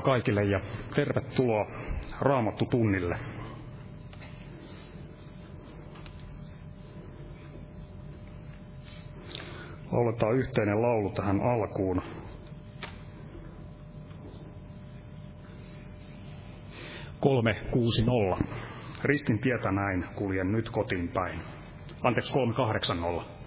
Rauhaa kaikille ja tervetuloa Raamattu tunnille. Lauletaan yhteinen laulu tähän alkuun. Kolme kuusi nolla. Ristin tietä näin kuljen nyt kotiin päin. Anteeksi, kolme kahdeksan nolla.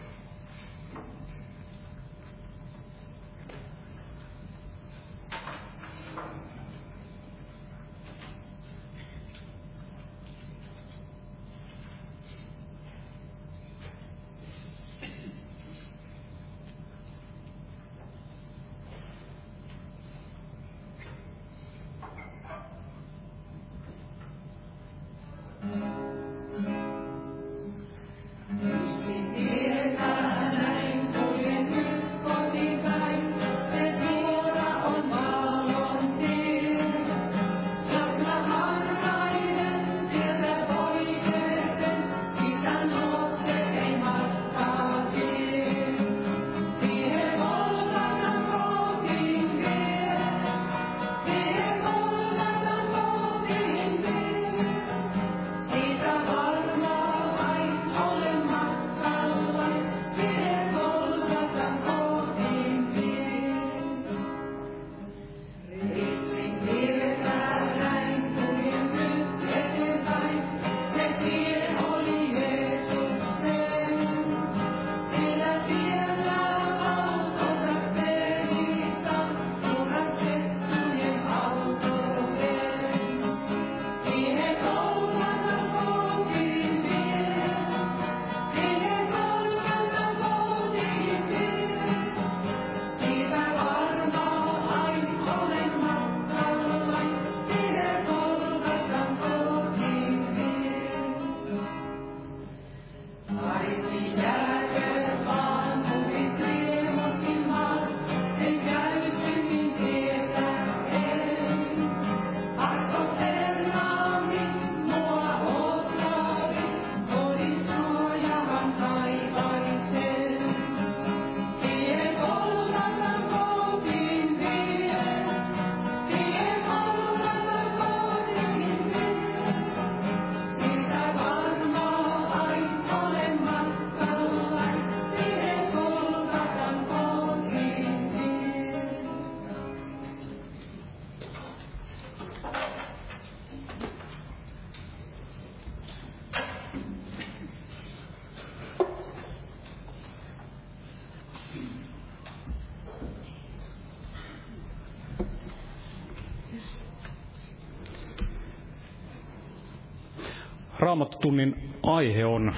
Raamattotunnin aihe on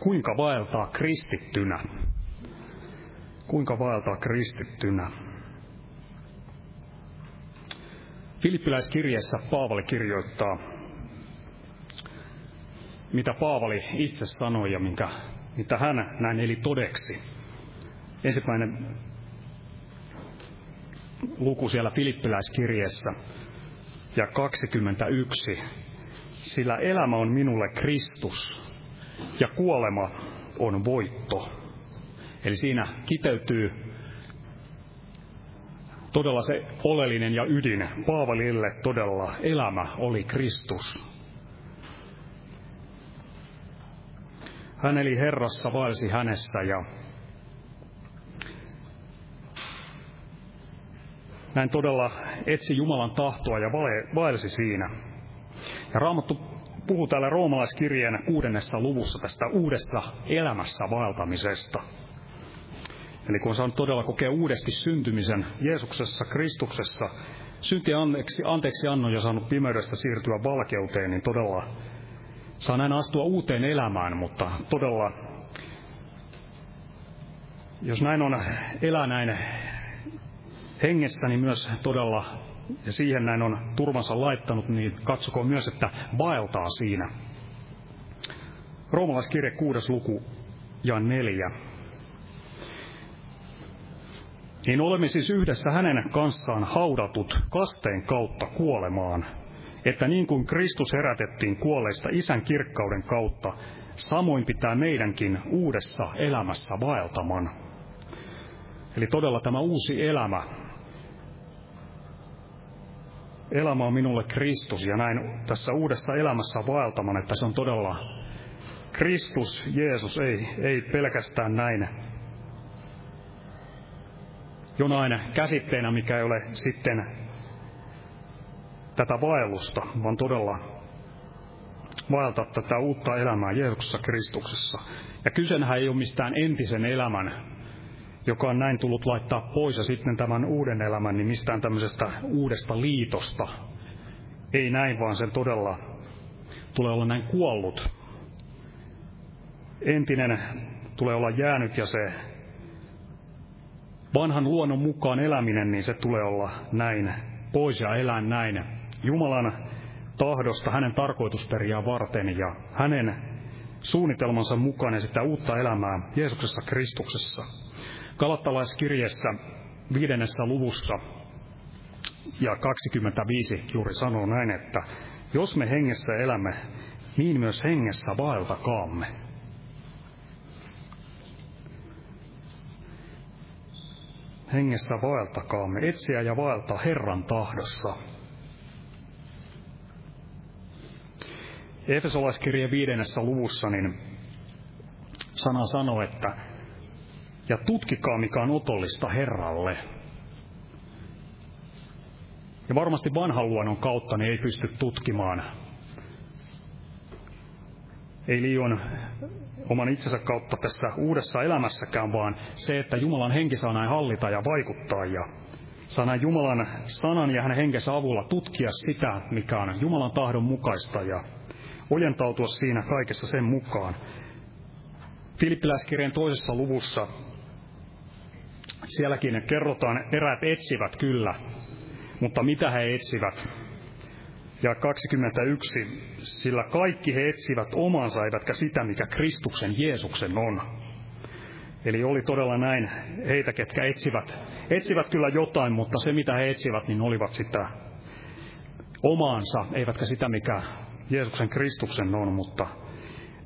kuinka vaeltaa kristittynä. Kuinka vaeltaa kristittynä. Filippiläiskirjeessä Paavali kirjoittaa, mitä Paavali itse sanoi ja minkä, mitä hän näin eli todeksi. Ensimmäinen luku siellä Filippiläiskirjeessä ja 21 sillä elämä on minulle Kristus ja kuolema on voitto. Eli siinä kiteytyy todella se oleellinen ja ydin. Paavalille todella elämä oli Kristus. Hän eli Herrassa, vaelsi hänessä ja näin todella etsi Jumalan tahtoa ja vaelsi siinä. Ja Raamattu puhuu täällä roomalaiskirjeen kuudennessa luvussa tästä uudessa elämässä vaeltamisesta. Eli kun on saanut todella kokea uudesti syntymisen Jeesuksessa, Kristuksessa, synti anteeksi, anteeksi annon ja saanut pimeydestä siirtyä valkeuteen, niin todella saa näin astua uuteen elämään, mutta todella, jos näin on elää näin hengessä, niin myös todella ja siihen näin on turvansa laittanut, niin katsokoon myös, että vaeltaa siinä. Roomalaiskirje kuudes luku ja neljä. Niin olemme siis yhdessä hänen kanssaan haudatut kasteen kautta kuolemaan, että niin kuin Kristus herätettiin kuolleista isän kirkkauden kautta, samoin pitää meidänkin uudessa elämässä vaeltaman. Eli todella tämä uusi elämä elämä on minulle Kristus ja näin tässä uudessa elämässä vaeltaman, että se on todella Kristus, Jeesus, ei, ei pelkästään näin jonain käsitteenä, mikä ei ole sitten tätä vaellusta, vaan todella vaeltaa tätä uutta elämää Jeesuksessa Kristuksessa. Ja kysenhän ei ole mistään entisen elämän, joka on näin tullut laittaa pois, ja sitten tämän uuden elämän, niin mistään tämmöisestä uudesta liitosta. Ei näin, vaan sen todella tulee olla näin kuollut. Entinen tulee olla jäänyt ja se vanhan luonnon mukaan eläminen, niin se tulee olla näin pois ja elää näin Jumalan tahdosta, hänen tarkoitusperiaan varten ja hänen suunnitelmansa mukaan ja sitä uutta elämää Jeesuksessa Kristuksessa. Kalattalaiskirjeessä viidennessä luvussa ja 25 juuri sanoo näin, että jos me hengessä elämme, niin myös hengessä vaeltakaamme. Hengessä vaeltakaamme, etsiä ja vaeltaa Herran tahdossa. Efesolaiskirje viidennessä luvussa, niin sana sanoo, että ja tutkikaa mikä on otollista Herralle. Ja varmasti vanhan luonnon kautta niin ei pysty tutkimaan. Ei liian oman itsensä kautta tässä uudessa elämässäkään, vaan se, että Jumalan henki saa näin hallita ja vaikuttaa ja saa näin Jumalan sanan ja hänen henkensä avulla tutkia sitä, mikä on Jumalan tahdon mukaista ja ojentautua siinä kaikessa sen mukaan. Filippiläiskirjan toisessa luvussa sielläkin kerrotaan, eräät etsivät kyllä, mutta mitä he etsivät? Ja 21, sillä kaikki he etsivät omansa, eivätkä sitä, mikä Kristuksen Jeesuksen on. Eli oli todella näin heitä, ketkä etsivät, etsivät kyllä jotain, mutta se mitä he etsivät, niin olivat sitä omaansa, eivätkä sitä, mikä Jeesuksen Kristuksen on, mutta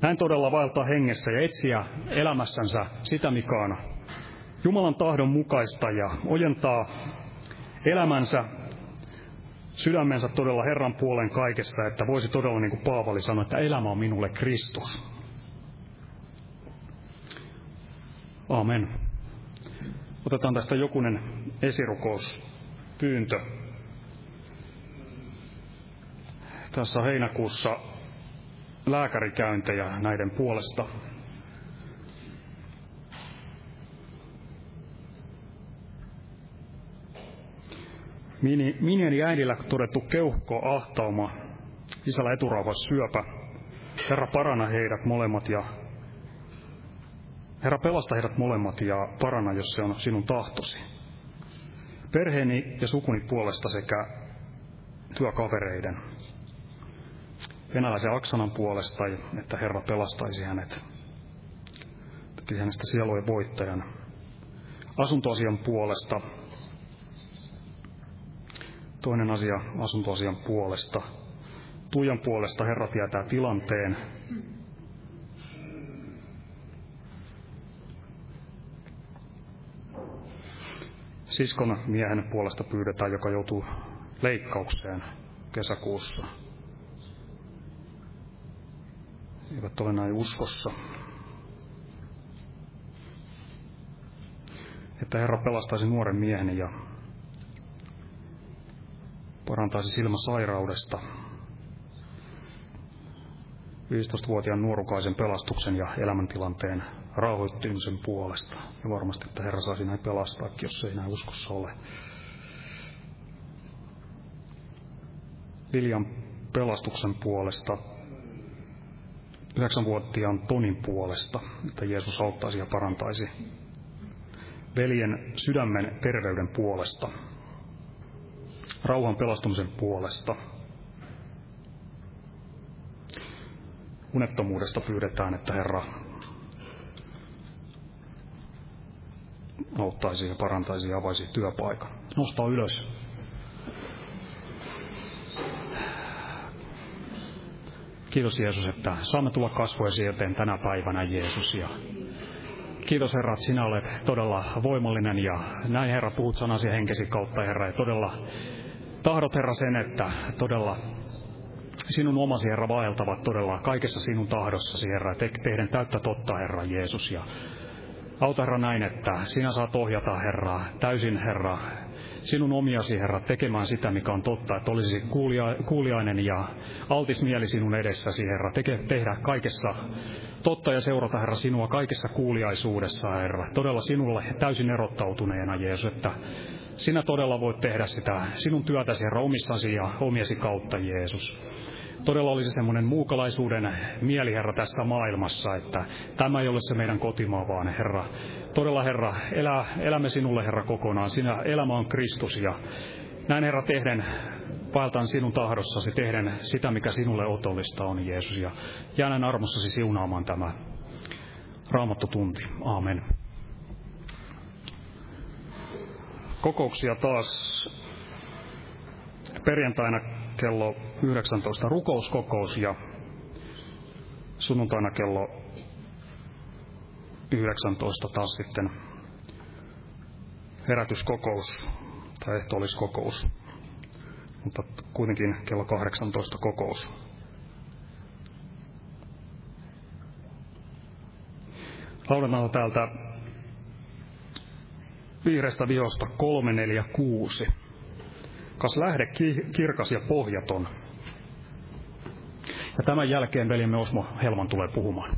näin todella vaeltaa hengessä ja etsiä elämässänsä sitä, mikä on Jumalan tahdon mukaista ja ojentaa elämänsä, sydämensä todella Herran puolen kaikessa, että voisi todella niin kuin Paavali sanoa, että elämä on minulle Kristus. Amen. Otetaan tästä jokunen esirukous, pyyntö. Tässä heinäkuussa lääkärikäyntejä näiden puolesta. Mini, minieni äidillä todettu keuhko ahtauma, isällä eturauhas syöpä. Herra parana heidät molemmat ja Herra pelasta heidät molemmat ja parana, jos se on sinun tahtosi. Perheeni ja sukuni puolesta sekä työkavereiden venäläisen Aksanan puolesta, että Herra pelastaisi hänet, teki hänestä sielujen voittajan. Asuntoasian puolesta, toinen asia asuntoasian puolesta. Tuijan puolesta Herra tietää tilanteen. Siskon miehen puolesta pyydetään, joka joutuu leikkaukseen kesäkuussa. eivät ole näin uskossa. Että Herra pelastaisi nuoren miehen ja parantaisi silmä sairaudesta. 15-vuotiaan nuorukaisen pelastuksen ja elämäntilanteen rauhoittumisen puolesta. Ja varmasti, että Herra saisi näin pelastaakin, jos ei näin uskossa ole. Viljan pelastuksen puolesta yhdeksänvuotiaan Tonin puolesta, että Jeesus auttaisi ja parantaisi veljen sydämen terveyden puolesta, rauhan pelastumisen puolesta. Unettomuudesta pyydetään, että Herra auttaisi ja parantaisi ja avaisi työpaikan. Nosta ylös Kiitos Jeesus, että saamme tulla kasvojesi eteen tänä päivänä Jeesus. Ja kiitos Herra, että sinä olet todella voimallinen ja näin Herra puhut sanasi henkesi kautta Herra ja todella tahdot Herra sen, että todella sinun omasi Herra vaeltavat todella kaikessa sinun tahdossasi Herra, te- tehden täyttä totta Herra Jeesus. Ja auta Herra näin, että sinä saat ohjata Herra, täysin Herra, sinun omiasi, Herra, tekemään sitä, mikä on totta, että olisi kuulia, kuuliainen ja altis mieli sinun edessäsi, Herra, teke, tehdä kaikessa totta ja seurata, Herra, sinua kaikessa kuuliaisuudessa, Herra, todella sinulle täysin erottautuneena, Jeesus, että sinä todella voit tehdä sitä sinun työtäsi, omissasi ja omiesi kautta, Jeesus todella olisi semmoinen muukalaisuuden mieli, Herra, tässä maailmassa, että tämä ei ole se meidän kotimaa, vaan Herra, todella Herra, elä, elämme sinulle, Herra, kokonaan. Sinä elämä on Kristus ja näin, Herra, tehden vaeltaan sinun tahdossasi, tehden sitä, mikä sinulle otollista on, Jeesus. Ja jäänen armossasi siunaamaan tämä raamattu tunti. Aamen. Kokouksia taas perjantaina kello 19 rukouskokous ja sunnuntaina kello 19 taas sitten herätyskokous tai ehtoolliskokous, mutta kuitenkin kello 18 kokous. Lauletaan täältä vihreästä viosta 346. Kas lähde kirkas ja pohjaton. Ja tämän jälkeen velimme Osmo Helman tulee puhumaan.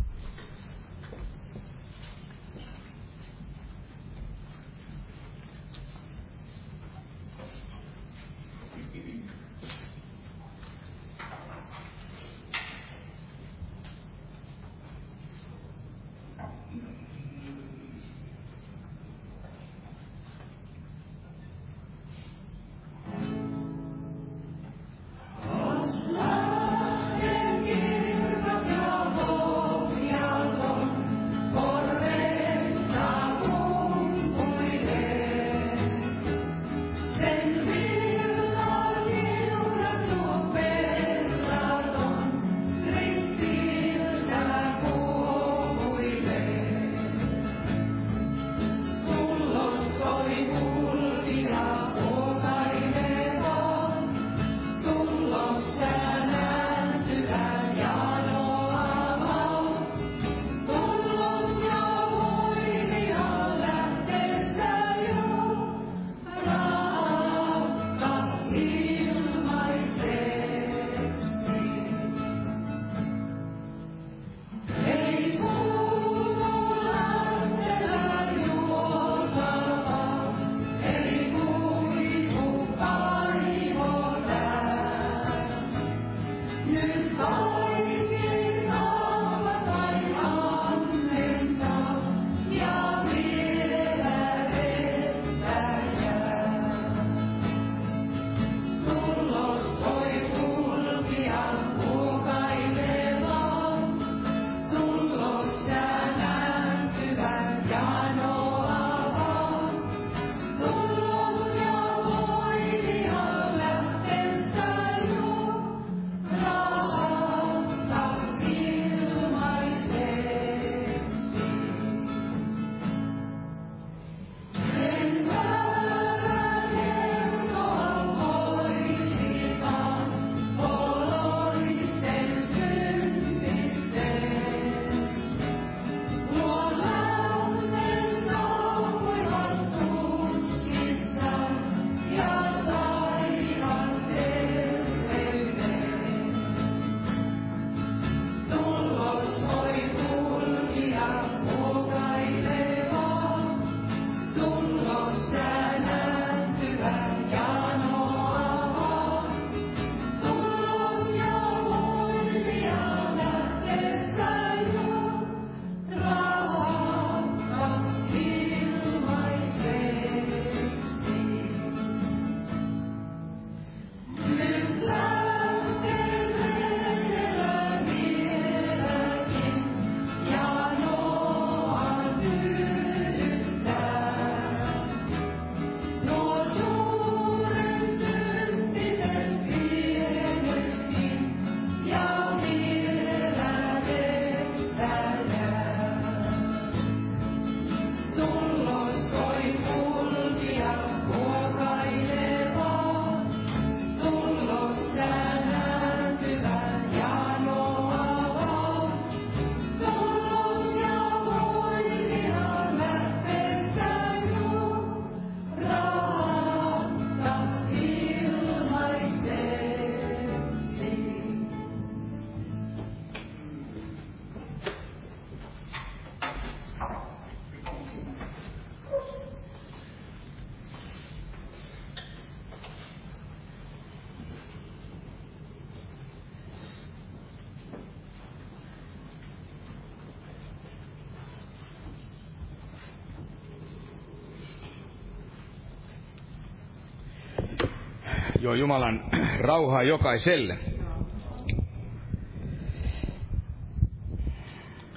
Joo, Jumalan rauhaa jokaiselle.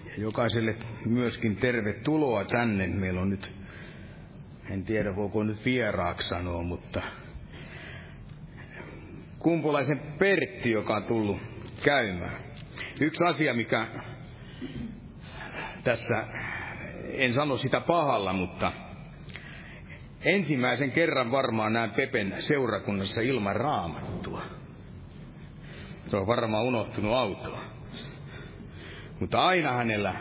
Ja jokaiselle myöskin tervetuloa tänne. Meillä on nyt, en tiedä voiko nyt vieraaksi sanoa, mutta kumpulaisen Pertti, joka on tullut käymään. Yksi asia, mikä tässä, en sano sitä pahalla, mutta ensimmäisen kerran varmaan näen Pepen seurakunnassa ilman raamattua. Se on varmaan unohtunut autoa. Mutta aina hänellä,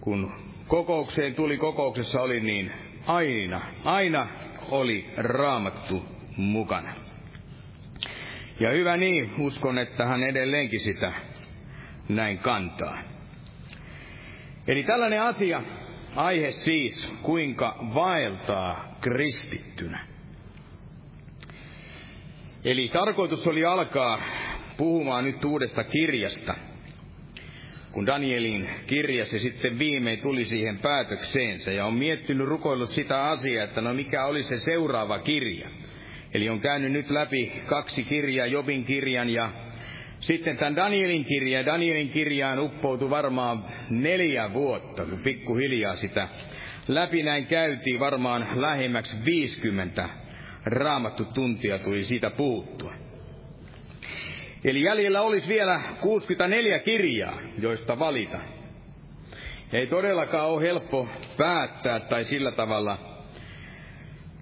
kun kokoukseen tuli, kokouksessa oli niin, aina, aina oli raamattu mukana. Ja hyvä niin, uskon, että hän edelleenkin sitä näin kantaa. Eli tällainen asia, aihe siis, kuinka vaeltaa kristittynä. Eli tarkoitus oli alkaa puhumaan nyt uudesta kirjasta, kun Danielin kirjasi sitten viimein tuli siihen päätökseensä ja on miettinyt, rukoillut sitä asiaa, että no mikä oli se seuraava kirja. Eli on käynyt nyt läpi kaksi kirjaa, Jobin kirjan ja sitten tämän Danielin kirja, Danielin kirjaan uppoutui varmaan neljä vuotta, kun pikkuhiljaa sitä läpi näin käytiin varmaan lähemmäksi 50 raamattu tuntia tuli siitä puuttua. Eli jäljellä olisi vielä 64 kirjaa, joista valita. Ei todellakaan ole helppo päättää tai sillä tavalla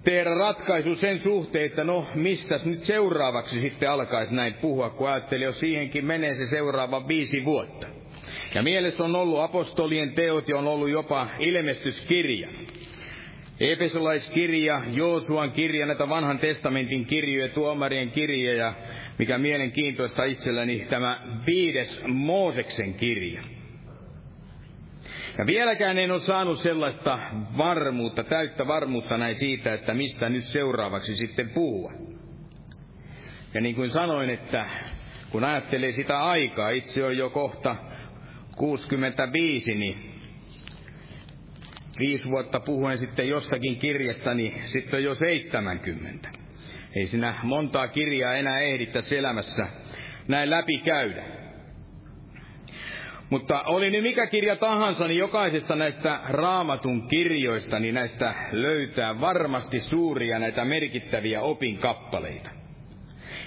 tehdä ratkaisu sen suhteen, että no, mistä nyt seuraavaksi sitten alkaisi näin puhua, kun ajattelin, jos siihenkin menee se seuraava viisi vuotta. Ja mielessä on ollut apostolien teot ja on ollut jopa ilmestyskirja. Efesolaiskirja, Joosuan kirja, näitä vanhan testamentin kirjoja, tuomarien kirja ja mikä mielenkiintoista itselläni, tämä viides Mooseksen kirja. Ja vieläkään en ole saanut sellaista varmuutta, täyttä varmuutta näin siitä, että mistä nyt seuraavaksi sitten puhua. Ja niin kuin sanoin, että kun ajattelee sitä aikaa, itse on jo kohta 65, niin viisi vuotta puhuen sitten jostakin kirjasta, niin sitten on jo 70. Ei sinä montaa kirjaa enää ehdittäisi elämässä näin läpi käydä. Mutta oli niin mikä kirja tahansa, niin jokaisesta näistä raamatun kirjoista, niin näistä löytää varmasti suuria näitä merkittäviä opinkappaleita.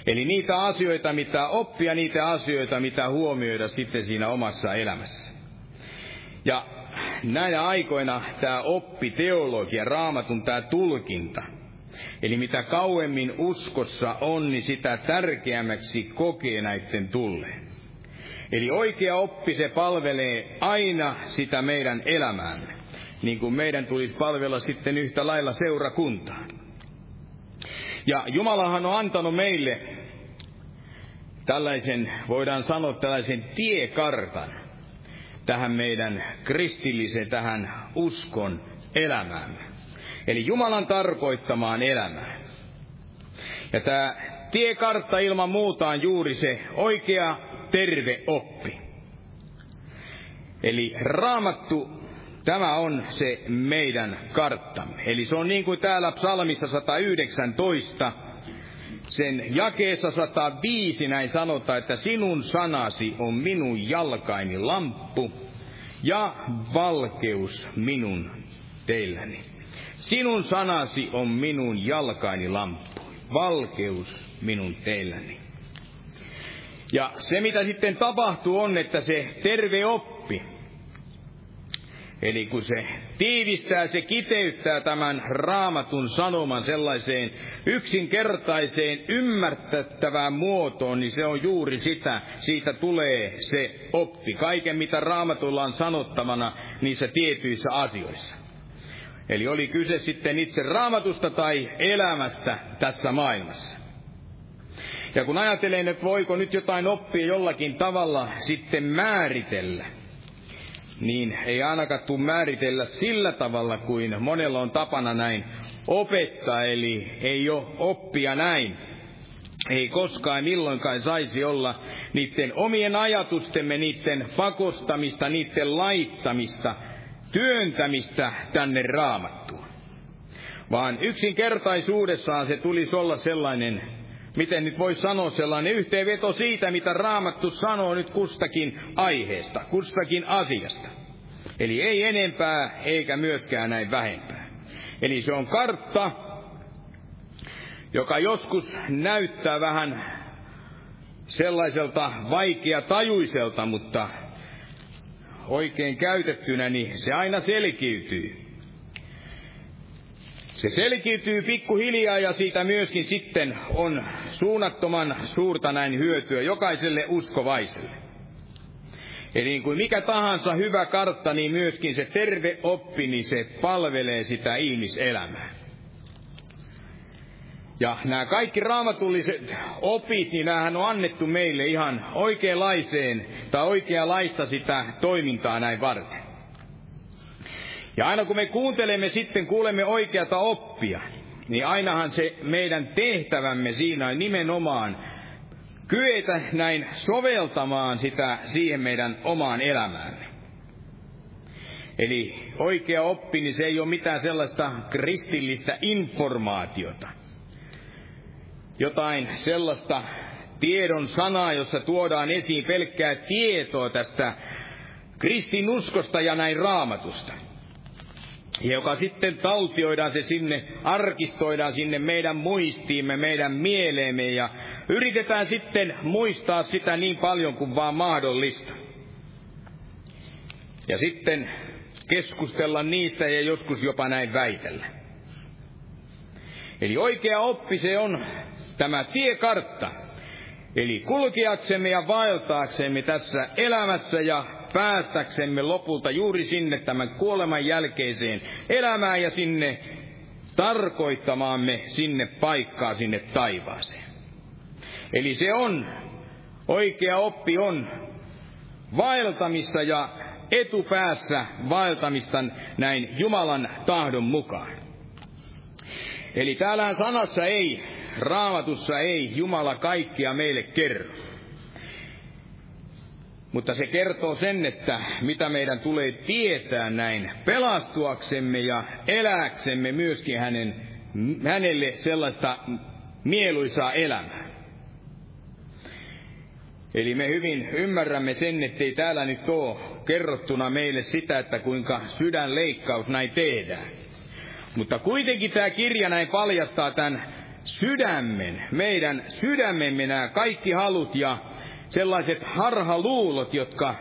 Eli niitä asioita, mitä oppia, niitä asioita, mitä huomioida sitten siinä omassa elämässä. Ja näinä aikoina tämä oppi, teologia, raamatun tämä tulkinta, eli mitä kauemmin uskossa on, niin sitä tärkeämmäksi kokee näiden tulleen. Eli oikea oppi, se palvelee aina sitä meidän elämäämme, niin kuin meidän tulisi palvella sitten yhtä lailla seurakuntaa. Ja Jumalahan on antanut meille tällaisen, voidaan sanoa tällaisen tiekartan tähän meidän kristilliseen, tähän uskon elämäämme. Eli Jumalan tarkoittamaan elämään. Ja tämä tiekartta ilman muuta on juuri se oikea terve oppi. Eli raamattu, tämä on se meidän karttamme. Eli se on niin kuin täällä psalmissa 119, sen jakeessa 105 näin sanotaan, että sinun sanasi on minun jalkaini lamppu ja valkeus minun teilläni. Sinun sanasi on minun jalkaini lamppu, valkeus minun teilläni. Ja se, mitä sitten tapahtuu, on, että se terve oppi, eli kun se tiivistää, se kiteyttää tämän raamatun sanoman sellaiseen yksinkertaiseen, ymmärtettävään muotoon, niin se on juuri sitä, siitä tulee se oppi. Kaiken, mitä raamatulla on sanottavana niissä tietyissä asioissa. Eli oli kyse sitten itse raamatusta tai elämästä tässä maailmassa. Ja kun ajattelen, että voiko nyt jotain oppia jollakin tavalla sitten määritellä, niin ei ainakaan tule määritellä sillä tavalla kuin monella on tapana näin opettaa, eli ei ole oppia näin. Ei koskaan milloinkaan saisi olla niiden omien ajatustemme, niiden pakostamista, niiden laittamista, työntämistä tänne raamattuun. Vaan yksinkertaisuudessaan se tulisi olla sellainen miten nyt voi sanoa sellainen yhteenveto siitä, mitä Raamattu sanoo nyt kustakin aiheesta, kustakin asiasta. Eli ei enempää eikä myöskään näin vähempää. Eli se on kartta, joka joskus näyttää vähän sellaiselta vaikeatajuiselta, mutta oikein käytettynä, niin se aina selkiytyy. Se selkiytyy pikkuhiljaa ja siitä myöskin sitten on suunnattoman suurta näin hyötyä jokaiselle uskovaiselle. Eli niin kuin mikä tahansa hyvä kartta, niin myöskin se terve oppi, niin se palvelee sitä ihmiselämää. Ja nämä kaikki raamatulliset opit, niin näähän on annettu meille ihan oikeanlaiseen tai oikeanlaista sitä toimintaa näin varten. Ja aina kun me kuuntelemme sitten, kuulemme oikeata oppia, niin ainahan se meidän tehtävämme siinä on nimenomaan kyetä näin soveltamaan sitä siihen meidän omaan elämäämme. Eli oikea oppi, niin se ei ole mitään sellaista kristillistä informaatiota. Jotain sellaista tiedon sanaa, jossa tuodaan esiin pelkkää tietoa tästä kristinuskosta ja näin raamatusta joka sitten taltioidaan se sinne, arkistoidaan sinne meidän muistiimme, meidän mieleemme ja yritetään sitten muistaa sitä niin paljon kuin vaan mahdollista. Ja sitten keskustella niistä ja joskus jopa näin väitellä. Eli oikea oppi se on tämä tiekartta. Eli kulkeaksemme ja vaeltaaksemme tässä elämässä ja päästäksemme lopulta juuri sinne tämän kuoleman jälkeiseen elämään ja sinne tarkoittamaamme sinne paikkaa, sinne taivaaseen. Eli se on, oikea oppi on vaeltamissa ja etupäässä vaeltamista näin Jumalan tahdon mukaan. Eli täällä sanassa ei, raamatussa ei Jumala kaikkia meille kerro. Mutta se kertoo sen, että mitä meidän tulee tietää näin pelastuaksemme ja elääksemme myöskin hänen, hänelle sellaista mieluisaa elämää. Eli me hyvin ymmärrämme sen, ettei täällä nyt ole kerrottuna meille sitä, että kuinka sydänleikkaus näin tehdään. Mutta kuitenkin tämä kirja näin paljastaa tämän sydämen, meidän sydämemme nämä kaikki halut ja sellaiset harhaluulot, jotka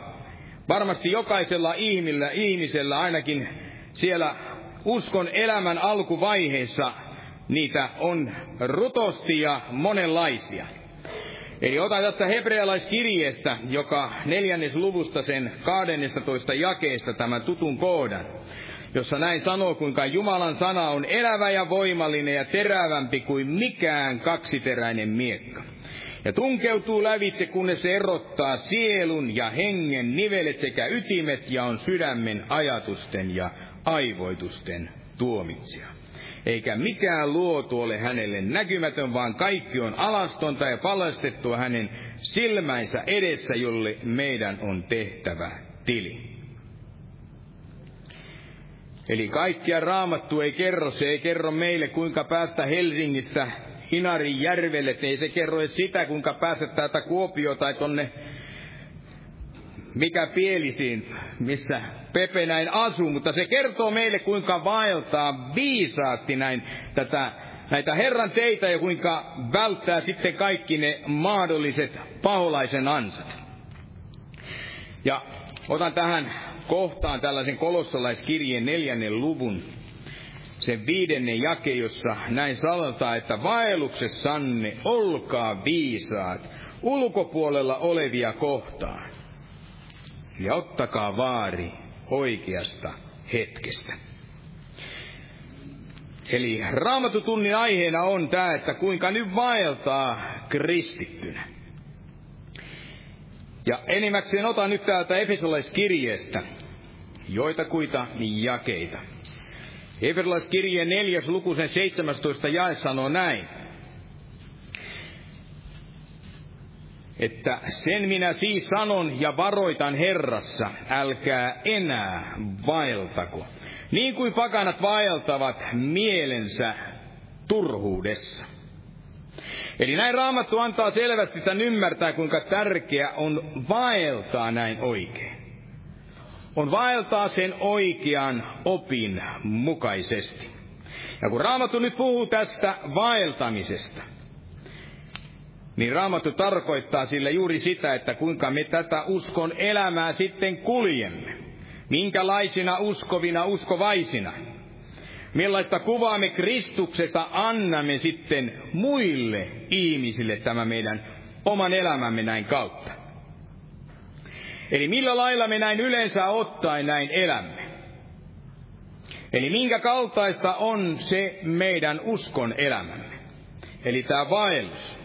varmasti jokaisella ihmillä, ihmisellä ainakin siellä uskon elämän alkuvaiheessa niitä on rutosti ja monenlaisia. Eli otan tästä hebrealaiskirjeestä, joka neljännes luvusta sen 12 jakeesta tämän tutun koodan, jossa näin sanoo, kuinka Jumalan sana on elävä ja voimallinen ja terävämpi kuin mikään kaksiteräinen miekka ja tunkeutuu lävitse, kunnes se erottaa sielun ja hengen nivelet sekä ytimet ja on sydämen ajatusten ja aivoitusten tuomitsija. Eikä mikään luotu ole hänelle näkymätön, vaan kaikki on alastonta ja palastettua hänen silmäinsä edessä, jolle meidän on tehtävä tili. Eli kaikkia raamattu ei kerro, se ei kerro meille kuinka päästä Helsingistä Inarin järvelle, ei se kerro edes sitä, kuinka pääset täältä Kuopio tai tonne mikä pielisiin, missä Pepe näin asuu, mutta se kertoo meille, kuinka vaeltaa viisaasti näin tätä, näitä Herran teitä ja kuinka välttää sitten kaikki ne mahdolliset paholaisen ansat. Ja otan tähän kohtaan tällaisen kolossalaiskirjeen neljännen luvun sen viidennen jake, jossa näin sanotaan, että vaelluksessanne olkaa viisaat ulkopuolella olevia kohtaan. Ja ottakaa vaari oikeasta hetkestä. Eli raamatutunnin aiheena on tämä, että kuinka nyt vaeltaa kristittynä. Ja enimmäkseen otan nyt täältä Efesolaiskirjeestä joitakuita jakeita. Hebrealaiskirjeen neljäs luku sen 17 jae sanoo näin. Että sen minä siis sanon ja varoitan Herrassa, älkää enää vaeltako. Niin kuin pakanat vaeltavat mielensä turhuudessa. Eli näin Raamattu antaa selvästi tämän ymmärtää, kuinka tärkeä on vaeltaa näin oikein. On vaeltaa sen oikean opin mukaisesti. Ja kun Raamattu nyt puhuu tästä vaeltamisesta, niin Raamattu tarkoittaa sille juuri sitä, että kuinka me tätä uskon elämää sitten kuljemme. Minkälaisina uskovina uskovaisina. Millaista kuvaa me Kristuksessa annamme sitten muille ihmisille tämä meidän oman elämämme näin kautta. Eli millä lailla me näin yleensä ottaen näin elämme. Eli minkä kaltaista on se meidän uskon elämämme. Eli tämä vaellus.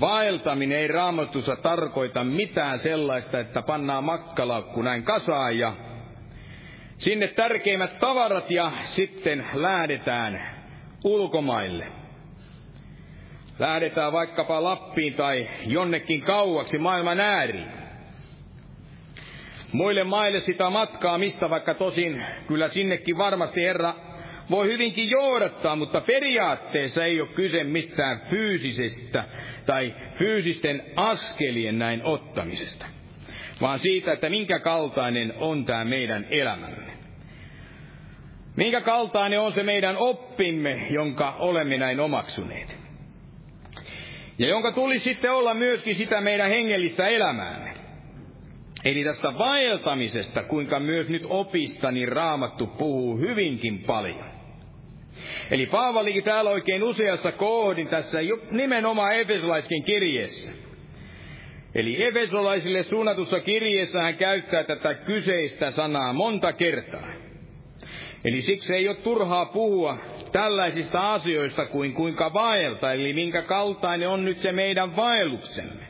Vaeltaminen ei raamatussa tarkoita mitään sellaista, että pannaan makkalaukku näin kasaan ja sinne tärkeimmät tavarat ja sitten lähdetään ulkomaille. Lähdetään vaikkapa Lappiin tai jonnekin kauaksi maailman ääriin. Muille maille sitä matkaa, mistä vaikka tosin kyllä sinnekin varmasti Herra voi hyvinkin johdattaa, mutta periaatteessa ei ole kyse mistään fyysisestä tai fyysisten askelien näin ottamisesta, vaan siitä, että minkä kaltainen on tämä meidän elämämme. Minkä kaltainen on se meidän oppimme, jonka olemme näin omaksuneet. Ja jonka tulisi sitten olla myöskin sitä meidän hengellistä elämäämme. Eli tästä vaeltamisesta, kuinka myös nyt opistani raamattu puhuu hyvinkin paljon. Eli Paavalikin täällä oikein useassa kohdin tässä nimenomaan Efesolaiskin kirjeessä. Eli Efesolaisille suunnatussa kirjeessä hän käyttää tätä kyseistä sanaa monta kertaa. Eli siksi ei ole turhaa puhua tällaisista asioista kuin kuinka vaelta, eli minkä kaltainen on nyt se meidän vaelluksemme.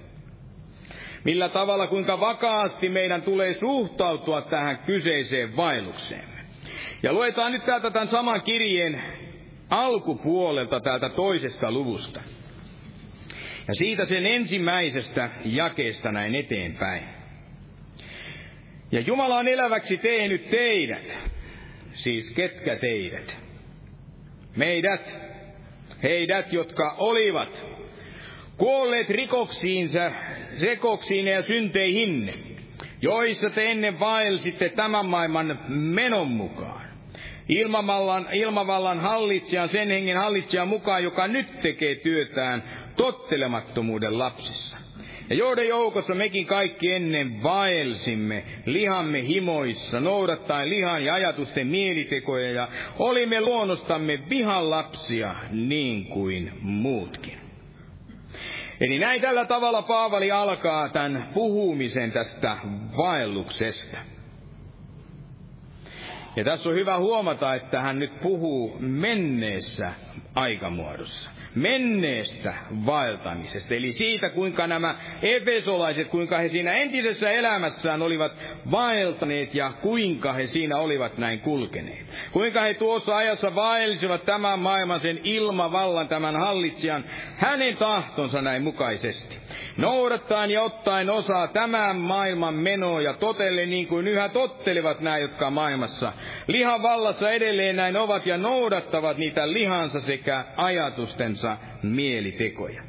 Millä tavalla, kuinka vakaasti meidän tulee suhtautua tähän kyseiseen vaellukseemme. Ja luetaan nyt täältä tämän saman kirjeen alkupuolelta täältä toisesta luvusta. Ja siitä sen ensimmäisestä jakeesta näin eteenpäin. Ja Jumala on eläväksi tehnyt teidät, siis ketkä teidät? Meidät, heidät, jotka olivat kuolleet rikoksiinsa, rekoksiin ja synteihin, joissa te ennen vaelsitte tämän maailman menon mukaan ilmavallan, ilmavallan hallitsijan, sen hengen hallitsijan mukaan, joka nyt tekee työtään tottelemattomuuden lapsissa. Ja joiden joukossa mekin kaikki ennen vaelsimme lihamme himoissa, noudattaen lihan ja ajatusten mielitekoja, ja olimme luonnostamme vihan lapsia niin kuin muutkin. Eli näin tällä tavalla Paavali alkaa tämän puhumisen tästä vaelluksesta. Ja tässä on hyvä huomata, että hän nyt puhuu menneessä aikamuodossa menneestä vaeltamisesta. Eli siitä, kuinka nämä efesolaiset, kuinka he siinä entisessä elämässään olivat vaeltaneet ja kuinka he siinä olivat näin kulkeneet. Kuinka he tuossa ajassa vaelsivat tämän maailman sen ilmavallan, tämän hallitsijan, hänen tahtonsa näin mukaisesti. Noudattaen ja ottaen osaa tämän maailman menoa ja totelle niin kuin yhä tottelevat nämä, jotka maailmassa lihan vallassa edelleen näin ovat ja noudattavat niitä lihansa sekä ajatustensa omansa mielitekoja.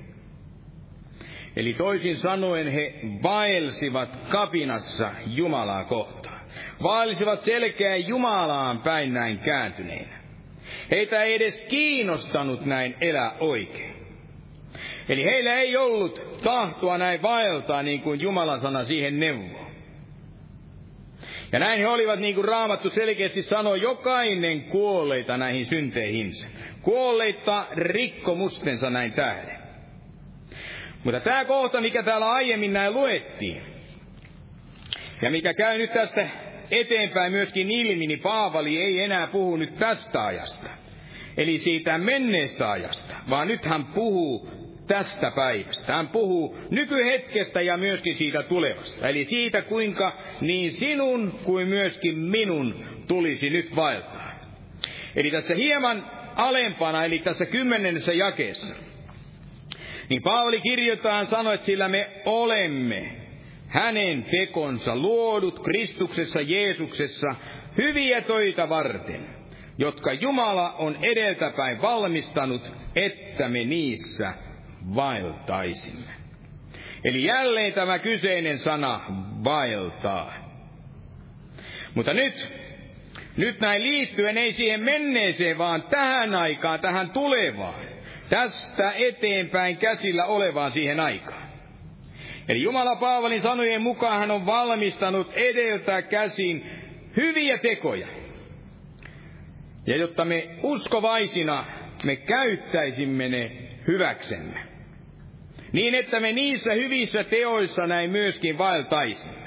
Eli toisin sanoen he vaelsivat kapinassa Jumalaa kohtaan. Vaelsivat selkeä Jumalaan päin näin kääntyneinä. Heitä ei edes kiinnostanut näin elää oikein. Eli heillä ei ollut tahtoa näin vaeltaa niin kuin Jumalan sana siihen neuvoo. Ja näin he olivat, niin kuin Raamattu selkeästi sanoi, jokainen kuolleita näihin synteihinsä kuolleita rikkomustensa näin tähden. Mutta tämä kohta, mikä täällä aiemmin näin luettiin, ja mikä käy nyt tästä eteenpäin myöskin ilmi, niin Paavali ei enää puhu nyt tästä ajasta. Eli siitä menneestä ajasta, vaan nyt hän puhuu tästä päivästä. Hän puhuu nykyhetkestä ja myöskin siitä tulevasta. Eli siitä, kuinka niin sinun kuin myöskin minun tulisi nyt vaeltaa. Eli tässä hieman alempana, eli tässä kymmenennessä jakeessa. Niin Paavali kirjoittaa sanoi, että sillä me olemme hänen tekonsa luodut Kristuksessa Jeesuksessa hyviä töitä varten, jotka Jumala on edeltäpäin valmistanut, että me niissä vaeltaisimme. Eli jälleen tämä kyseinen sana vaeltaa. Mutta nyt, nyt näin liittyen ei siihen menneeseen, vaan tähän aikaan, tähän tulevaan. Tästä eteenpäin käsillä olevaan siihen aikaan. Eli Jumala Paavalin sanojen mukaan hän on valmistanut edeltä käsin hyviä tekoja. Ja jotta me uskovaisina me käyttäisimme ne hyväksemme. Niin että me niissä hyvissä teoissa näin myöskin vaeltaisimme.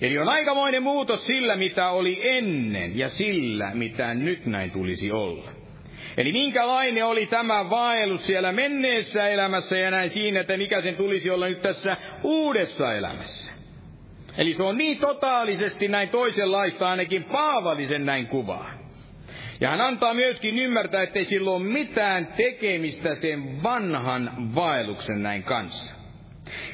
Eli on aikamoinen muutos sillä, mitä oli ennen ja sillä, mitä nyt näin tulisi olla. Eli minkälainen oli tämä vaellus siellä menneessä elämässä ja näin siinä, että mikä sen tulisi olla nyt tässä uudessa elämässä. Eli se on niin totaalisesti näin toisenlaista ainakin Paavalisen näin kuvaa. Ja hän antaa myöskin ymmärtää, ettei sillä ole mitään tekemistä sen vanhan vaelluksen näin kanssa.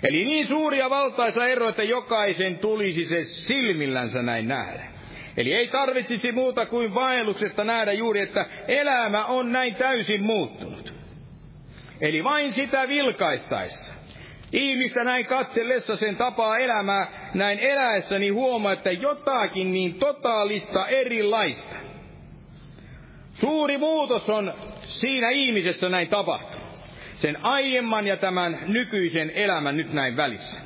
Eli niin suuri ja valtaisa ero, että jokaisen tulisi se silmillänsä näin nähdä. Eli ei tarvitsisi muuta kuin vaelluksesta nähdä juuri, että elämä on näin täysin muuttunut. Eli vain sitä vilkaistaessa. Ihmistä näin katsellessa sen tapaa elämää näin eläessä, niin huomaa, että jotakin niin totaalista erilaista. Suuri muutos on siinä ihmisessä näin tapahtunut. Sen aiemman ja tämän nykyisen elämän nyt näin välissä.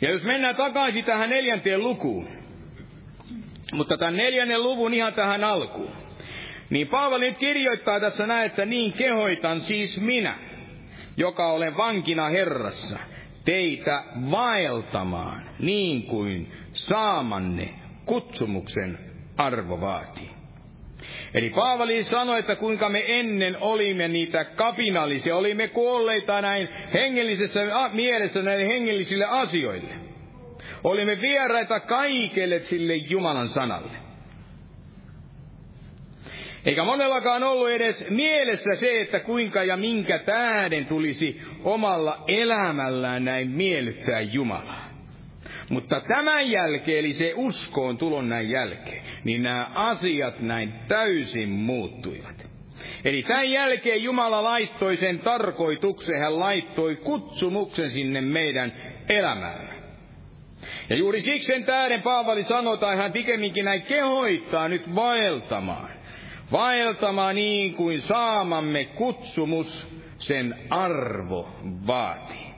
Ja jos mennään takaisin tähän neljänteen lukuun, mutta tämän neljännen luvun ihan tähän alkuun. Niin Paavali nyt kirjoittaa tässä näin, että niin kehoitan siis minä, joka olen vankina Herrassa, teitä vaeltamaan niin kuin saamanne kutsumuksen arvo vaatii. Eli Paavali sanoi, että kuinka me ennen olimme niitä kapinallisia, olimme kuolleita näin hengellisessä mielessä näille hengellisille asioille. Olimme vieraita kaikelle sille Jumalan sanalle. Eikä monellakaan ollut edes mielessä se, että kuinka ja minkä tähden tulisi omalla elämällään näin miellyttää Jumalaa. Mutta tämän jälkeen, eli se uskoon tulon näin jälkeen, niin nämä asiat näin täysin muuttuivat. Eli tämän jälkeen Jumala laittoi sen tarkoituksen, hän laittoi kutsumuksen sinne meidän elämään. Ja juuri siksi sen tähden Paavali sanoo, tai hän pikemminkin näin kehoittaa nyt vaeltamaan. Vaeltamaan niin kuin saamamme kutsumus sen arvo vaatii.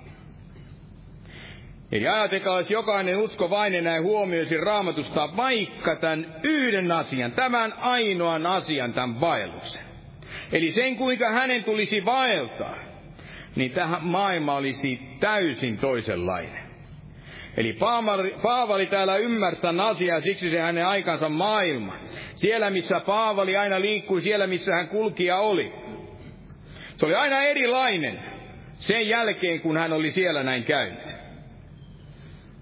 Eli ajatelkaa, jos jokainen uskovainen näin huomioisi raamatusta vaikka tämän yhden asian, tämän ainoan asian, tämän vaelluksen. Eli sen, kuinka hänen tulisi vaeltaa, niin tähän maailma olisi täysin toisenlainen. Eli Paavali, Paavali täällä ymmärtää asiaa, siksi se hänen aikansa maailma. Siellä, missä Paavali aina liikkui, siellä, missä hän kulkija oli. Se oli aina erilainen sen jälkeen, kun hän oli siellä näin käynyt.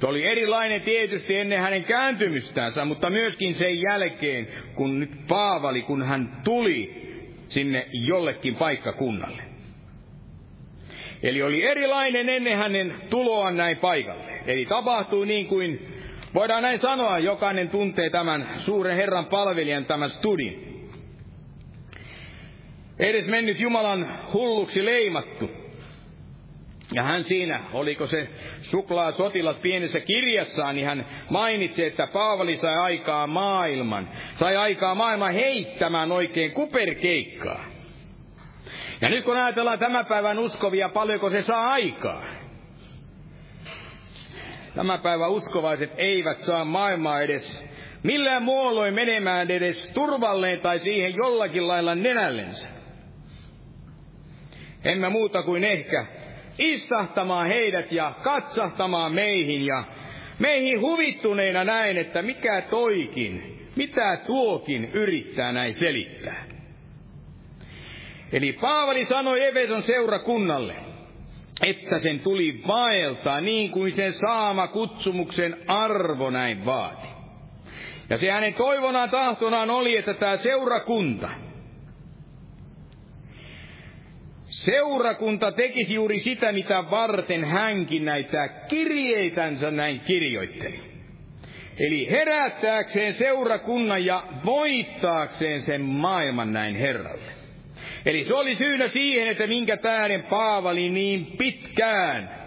Se oli erilainen tietysti ennen hänen kääntymystänsä, mutta myöskin sen jälkeen, kun nyt Paavali, kun hän tuli sinne jollekin paikkakunnalle. Eli oli erilainen ennen hänen tuloaan näin paikalle. Eli tapahtui niin kuin, voidaan näin sanoa, jokainen tuntee tämän suuren Herran palvelijan, tämän studin. Edes mennyt Jumalan hulluksi leimattu. Ja hän siinä, oliko se suklaa sotilas pienessä kirjassaan, niin hän mainitsi, että Paavali sai aikaa maailman, sai aikaa maailman heittämään oikein kuperkeikkaa. Ja nyt kun ajatellaan tämän päivän uskovia, paljonko se saa aikaa? Tämän päivän uskovaiset eivät saa maailmaa edes millään muolloin menemään edes turvalleen tai siihen jollakin lailla nenällensä. Emme muuta kuin ehkä istahtamaan heidät ja katsahtamaan meihin ja meihin huvittuneina näin, että mikä toikin, mitä tuokin yrittää näin selittää. Eli Paavali sanoi Efeson seurakunnalle, että sen tuli vaeltaa niin kuin sen saama kutsumuksen arvo näin vaati. Ja se hänen toivonaan tahtonaan oli, että tämä seurakunta, seurakunta tekisi juuri sitä, mitä varten hänkin näitä kirjeitänsä näin kirjoitteli. Eli herättääkseen seurakunnan ja voittaakseen sen maailman näin Herralle. Eli se oli syynä siihen, että minkä tähden Paavali niin pitkään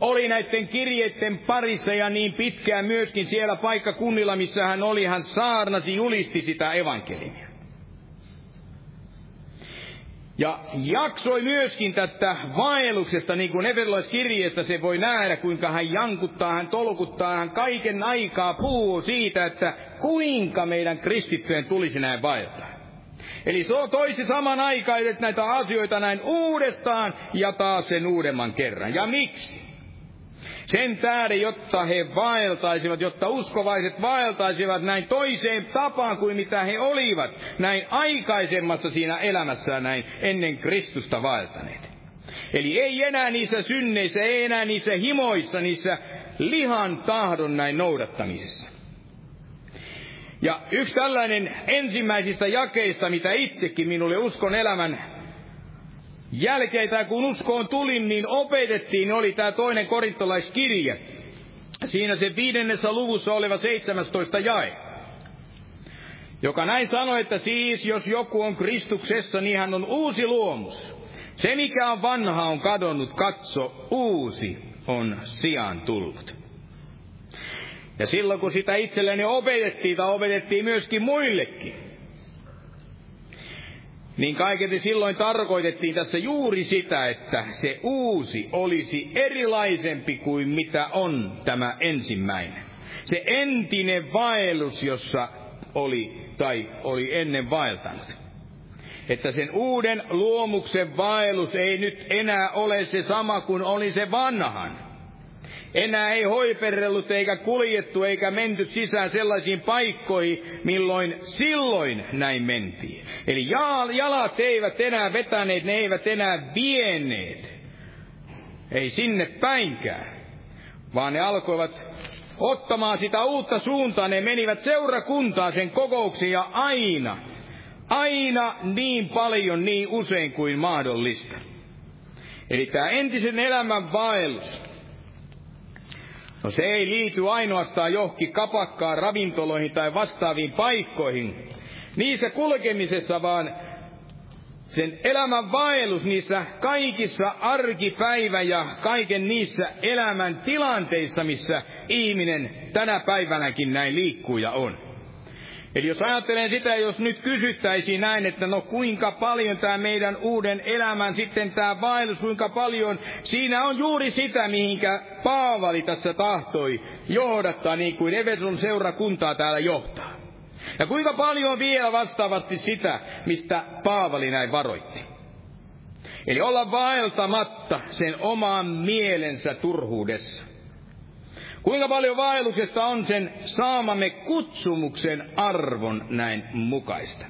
oli näiden kirjeiden parissa ja niin pitkään myöskin siellä paikkakunnilla, missä hän oli, hän saarnasi, julisti sitä evankeliumia. Ja jaksoi myöskin tästä vaelluksesta, niin kuin Efesolaiskirjeestä se voi nähdä, kuinka hän jankuttaa, hän tolkuttaa, hän kaiken aikaa puhuu siitä, että kuinka meidän kristittyjen tulisi näin vaeltaa. Eli se toisi saman näitä asioita näin uudestaan ja taas sen uudemman kerran. Ja miksi? Sen tähden, jotta he vaeltaisivat, jotta uskovaiset vaeltaisivat näin toiseen tapaan kuin mitä he olivat näin aikaisemmassa siinä elämässään näin ennen Kristusta vaeltaneet. Eli ei enää niissä synneissä, ei enää niissä himoissa, niissä lihan tahdon näin noudattamisessa. Ja yksi tällainen ensimmäisistä jakeista, mitä itsekin minulle uskon elämän jälkeitä, kun uskoon tulin, niin opetettiin, oli tämä toinen korintolaiskirje. Siinä se viidennessä luvussa oleva 17 jae. Joka näin sanoi, että siis jos joku on Kristuksessa, niin hän on uusi luomus. Se mikä on vanha on kadonnut, katso, uusi on sijaan tullut. Ja silloin kun sitä itselleni opetettiin, tai opetettiin myöskin muillekin, niin kaiketi silloin tarkoitettiin tässä juuri sitä, että se uusi olisi erilaisempi kuin mitä on tämä ensimmäinen. Se entinen vaellus, jossa oli tai oli ennen vaeltanut. Että sen uuden luomuksen vaellus ei nyt enää ole se sama kuin oli se vanhan enää ei hoiperrellut eikä kuljettu eikä menty sisään sellaisiin paikkoihin, milloin silloin näin mentiin. Eli jalat eivät enää vetäneet, ne eivät enää vieneet. Ei sinne päinkään, vaan ne alkoivat ottamaan sitä uutta suuntaa. Ne menivät seurakuntaan sen kokouksiin ja aina, aina niin paljon, niin usein kuin mahdollista. Eli tämä entisen elämän vaellus, No se ei liity ainoastaan johonkin kapakkaan, ravintoloihin tai vastaaviin paikkoihin. Niissä kulkemisessa, vaan sen elämän vaellus niissä kaikissa arkipäivä ja kaiken niissä elämän tilanteissa, missä ihminen tänä päivänäkin näin liikkuu ja on. Eli jos ajattelen sitä, jos nyt kysyttäisiin näin, että no kuinka paljon tämä meidän uuden elämän sitten tämä vaellus, kuinka paljon, siinä on juuri sitä, mihinkä Paavali tässä tahtoi johdattaa, niin kuin Everson seurakuntaa täällä johtaa. Ja kuinka paljon vielä vastaavasti sitä, mistä Paavali näin varoitti. Eli olla vaeltamatta sen oman mielensä turhuudessa. Kuinka paljon vaelluksesta on sen saamamme kutsumuksen arvon näin mukaista?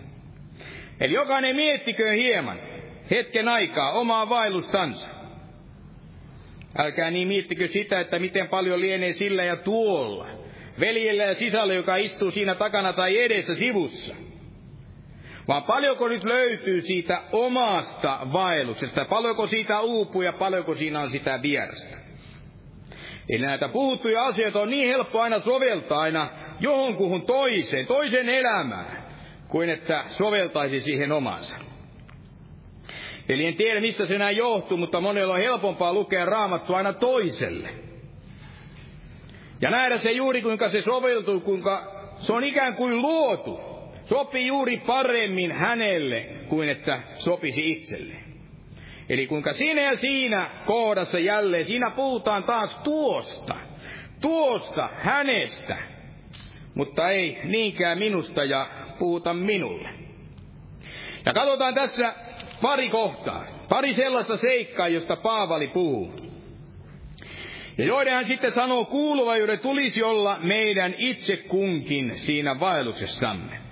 Eli jokainen miettikö hieman hetken aikaa omaa vaellustansa. Älkää niin miettikö sitä, että miten paljon lienee sillä ja tuolla, veljellä ja sisällä, joka istuu siinä takana tai edessä sivussa. Vaan paljonko nyt löytyy siitä omasta vaelluksesta, paljonko siitä uupuu ja paljonko siinä on sitä vierasta. Eli näitä puhuttuja asioita on niin helppo aina soveltaa aina johonkuhun toiseen, toisen elämään, kuin että soveltaisi siihen omansa. Eli en tiedä, mistä se näin johtuu, mutta monella on helpompaa lukea raamattu aina toiselle. Ja nähdä se juuri, kuinka se soveltuu, kuinka se on ikään kuin luotu. Sopii juuri paremmin hänelle, kuin että sopisi itselleen. Eli kuinka siinä ja siinä kohdassa jälleen, siinä puhutaan taas tuosta, tuosta hänestä, mutta ei niinkään minusta ja puhuta minulle. Ja katsotaan tässä pari kohtaa, pari sellaista seikkaa, josta Paavali puhuu. Ja joiden hän sitten sanoo kuuluva, joiden tulisi olla meidän itse kunkin siinä vaelluksessamme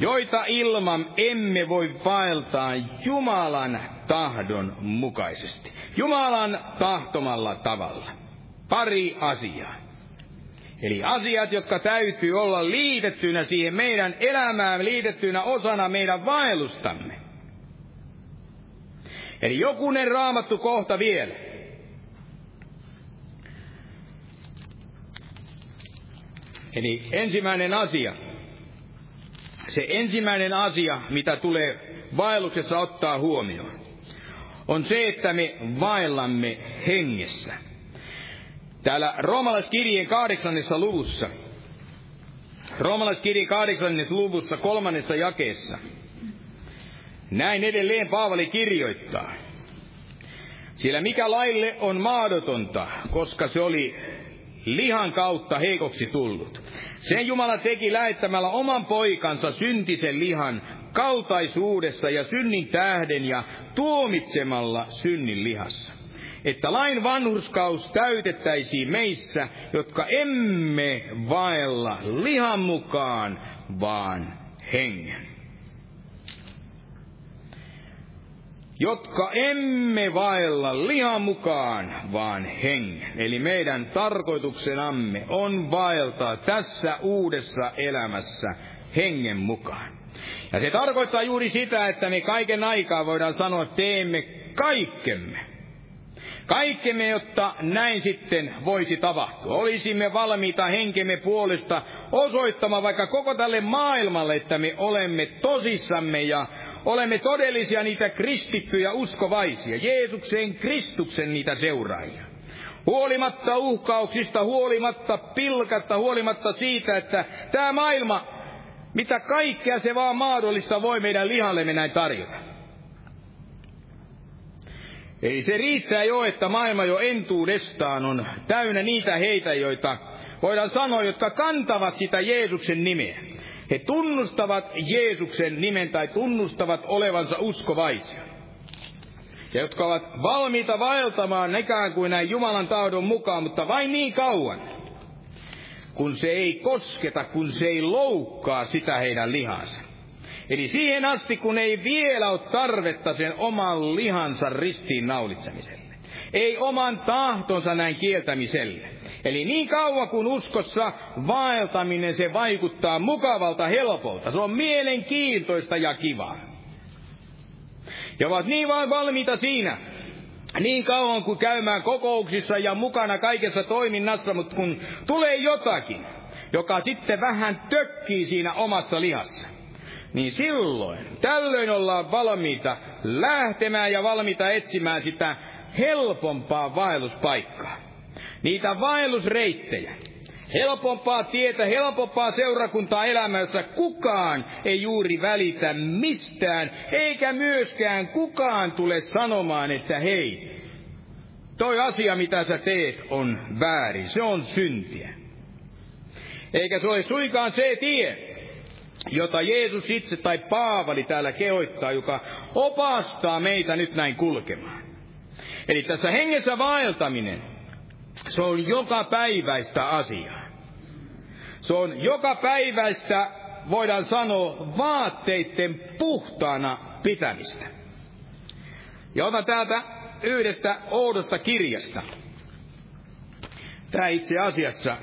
joita ilman emme voi vaeltaa Jumalan tahdon mukaisesti. Jumalan tahtomalla tavalla. Pari asiaa. Eli asiat, jotka täytyy olla liitettynä siihen meidän elämään, liitettynä osana meidän vaellustamme. Eli jokunen raamattu kohta vielä. Eli ensimmäinen asia, se ensimmäinen asia, mitä tulee vaelluksessa ottaa huomioon, on se, että me vaellamme hengessä. Täällä roomalaiskirjeen kahdeksannessa luvussa, roomalaiskirjeen kahdeksannessa luvussa kolmannessa jakeessa, näin edelleen Paavali kirjoittaa. Sillä mikä laille on maadotonta, koska se oli lihan kautta heikoksi tullut. Sen Jumala teki lähettämällä oman poikansa syntisen lihan kaltaisuudessa ja synnin tähden ja tuomitsemalla synnin lihassa. Että lain vanhurskaus täytettäisiin meissä, jotka emme vaella lihan mukaan, vaan hengen. Jotka emme vaella lihan mukaan, vaan hengen. Eli meidän tarkoituksenamme on vaeltaa tässä uudessa elämässä hengen mukaan. Ja se tarkoittaa juuri sitä, että me kaiken aikaa voidaan sanoa, että teemme kaikkemme. Kaikkemme, jotta näin sitten voisi tapahtua. Olisimme valmiita henkemme puolesta osoittamaan vaikka koko tälle maailmalle, että me olemme tosissamme ja olemme todellisia niitä kristittyjä uskovaisia, Jeesuksen Kristuksen niitä seuraajia. Huolimatta uhkauksista, huolimatta pilkasta, huolimatta siitä, että tämä maailma, mitä kaikkea se vaan mahdollista voi meidän lihallemme näin tarjota. Ei se riittää jo, että maailma jo entuudestaan on täynnä niitä heitä, joita voidaan sanoa, jotka kantavat sitä Jeesuksen nimeä. He tunnustavat Jeesuksen nimen tai tunnustavat olevansa uskovaisia. Ja jotka ovat valmiita vaeltamaan nekään kuin näin Jumalan tahdon mukaan, mutta vain niin kauan, kun se ei kosketa, kun se ei loukkaa sitä heidän lihansa. Eli siihen asti, kun ei vielä ole tarvetta sen oman lihansa ristiin naulitsemiselle. Ei oman tahtonsa näin kieltämiselle. Eli niin kauan kuin uskossa vaeltaminen se vaikuttaa mukavalta helpolta. Se on mielenkiintoista ja kivaa. Ja ovat niin vain valmiita siinä, niin kauan kuin käymään kokouksissa ja mukana kaikessa toiminnassa, mutta kun tulee jotakin, joka sitten vähän tökkii siinä omassa lihassa, niin silloin, tällöin ollaan valmiita lähtemään ja valmiita etsimään sitä helpompaa vaelluspaikkaa. Niitä vaellusreittejä. Helpompaa tietä, helpompaa seurakuntaa elämässä. Kukaan ei juuri välitä mistään, eikä myöskään kukaan tule sanomaan, että hei, toi asia mitä sä teet on väärin, se on syntiä. Eikä se ole suikaan se tie, jota Jeesus itse tai Paavali täällä kehoittaa, joka opastaa meitä nyt näin kulkemaan. Eli tässä hengessä vaeltaminen, se on joka päiväistä asiaa. Se on joka päiväistä, voidaan sanoa, vaatteiden puhtaana pitämistä. Ja otan täältä yhdestä oudosta kirjasta. Tämä itse asiassa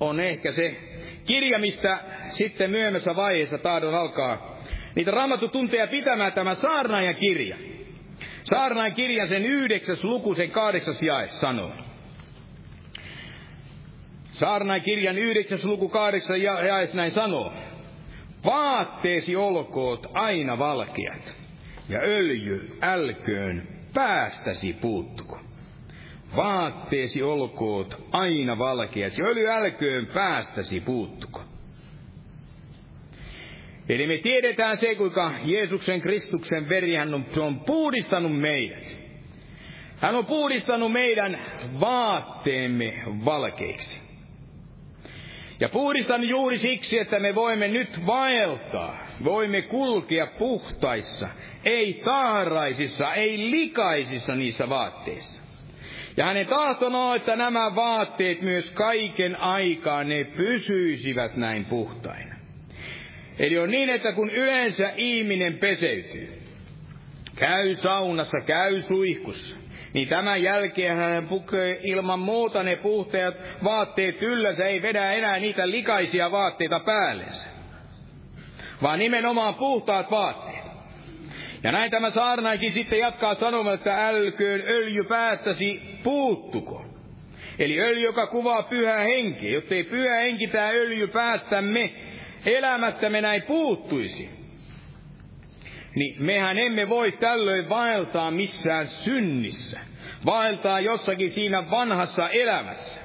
on ehkä se kirja, mistä sitten myöhemmässä vaiheessa tahdon alkaa niitä raamattutunteja pitämään tämä saarnaajan kirja. Saarnaajan kirjan sen yhdeksäs luku, sen kahdeksas jae sanoo. Saarnaajan kirjan yhdeksäs luku kahdeksas jae näin sanoo. Vaatteesi olkoot aina valkeat, ja öljy älköön päästäsi puuttuko. Vaatteesi olkoot aina valkeat, ja öljy älköön päästäsi puuttuko. Eli me tiedetään se, kuinka Jeesuksen Kristuksen veri hän on, on puhdistanut meidät. Hän on puhdistanut meidän vaatteemme valkeiksi. Ja puhdistan juuri siksi, että me voimme nyt vaeltaa, voimme kulkea puhtaissa, ei tahraisissa, ei likaisissa niissä vaatteissa. Ja hänen tahtona on, että nämä vaatteet myös kaiken aikaa ne pysyisivät näin puhtaina. Eli on niin, että kun yleensä ihminen peseytyy, käy saunassa, käy suihkussa, niin tämän jälkeen hän pukee ilman muuta ne puhteat vaatteet yllänsä, ei vedä enää niitä likaisia vaatteita päällensä, vaan nimenomaan puhtaat vaatteet. Ja näin tämä saarnaikin sitten jatkaa sanomaan, että älköön öljy päästäsi puuttuko. Eli öljy, joka kuvaa pyhää henkeä, jotta ei pyhä henki tämä öljy päästämme elämästämme näin puuttuisi. Niin mehän emme voi tällöin vaeltaa missään synnissä. Vaeltaa jossakin siinä vanhassa elämässä.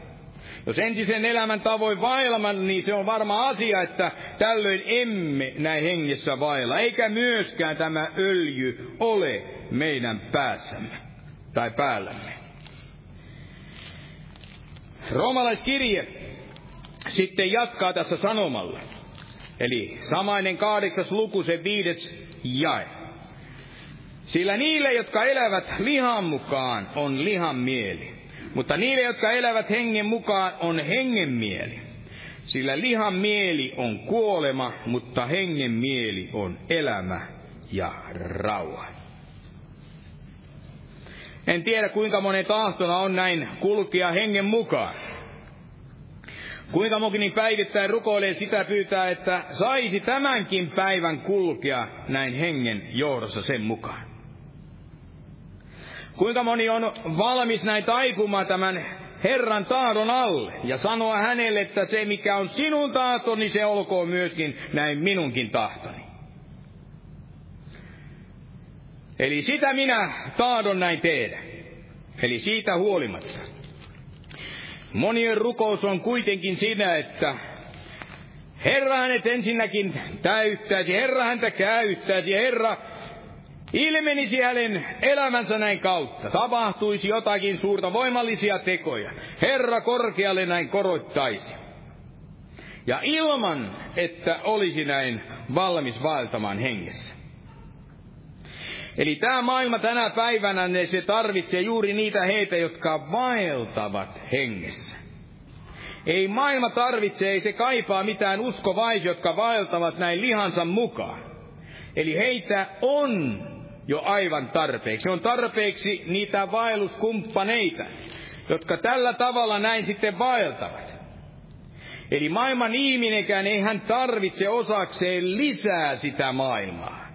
Jos entisen elämän tavoin vaelman, niin se on varma asia, että tällöin emme näin hengessä vaella. Eikä myöskään tämä öljy ole meidän päässämme tai päällämme. Roomalaiskirje sitten jatkaa tässä sanomalla. Eli samainen kahdeksas luku, se viides jae. Sillä niille, jotka elävät lihan mukaan, on lihan mieli. Mutta niille, jotka elävät hengen mukaan, on hengen mieli. Sillä lihan mieli on kuolema, mutta hengen mieli on elämä ja rauha. En tiedä kuinka monen tahtona on näin kulkia hengen mukaan. Kuinka moni päivittäin rukoilee sitä pyytää, että saisi tämänkin päivän kulkea näin hengen johdossa sen mukaan. Kuinka moni on valmis näin taipumaan tämän Herran tahdon alle ja sanoa hänelle, että se mikä on sinun tahtoni, niin se olkoon myöskin näin minunkin tahtoni. Eli sitä minä tahdon näin tehdä. Eli siitä huolimatta. Monien rukous on kuitenkin siinä, että Herra hänet ensinnäkin täyttäisi, Herra häntä käyttäisi, Herra ilmenisi hänen elämänsä näin kautta. Tapahtuisi jotakin suurta voimallisia tekoja. Herra korkealle näin korottaisi. Ja ilman, että olisi näin valmis vaeltamaan hengessä. Eli tämä maailma tänä päivänä, ne se tarvitsee juuri niitä heitä, jotka vaeltavat hengessä. Ei maailma tarvitse, ei se kaipaa mitään uskovaisia, jotka vaeltavat näin lihansa mukaan. Eli heitä on jo aivan tarpeeksi. On tarpeeksi niitä vaelluskumppaneita, jotka tällä tavalla näin sitten vaeltavat. Eli maailman ihminenkään ei hän tarvitse osakseen lisää sitä maailmaa.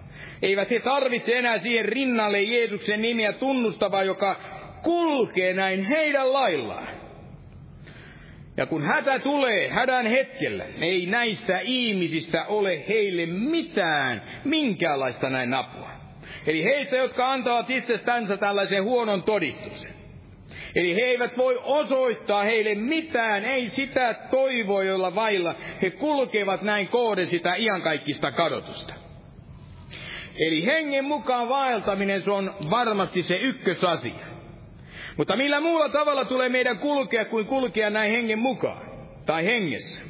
Eivät he tarvitse enää siihen rinnalle Jeesuksen nimiä tunnustavaa, joka kulkee näin heidän laillaan. Ja kun hätä tulee hädän hetkellä, ei näistä ihmisistä ole heille mitään, minkäänlaista näin apua. Eli heistä, jotka antavat itsestänsä tällaisen huonon todistuksen. Eli he eivät voi osoittaa heille mitään, ei sitä toivoa, jolla vailla he kulkevat näin kohden sitä iankaikkista kadotusta. Eli hengen mukaan vaeltaminen se on varmasti se ykkösasia. Mutta millä muulla tavalla tulee meidän kulkea kuin kulkea näin hengen mukaan tai hengessä?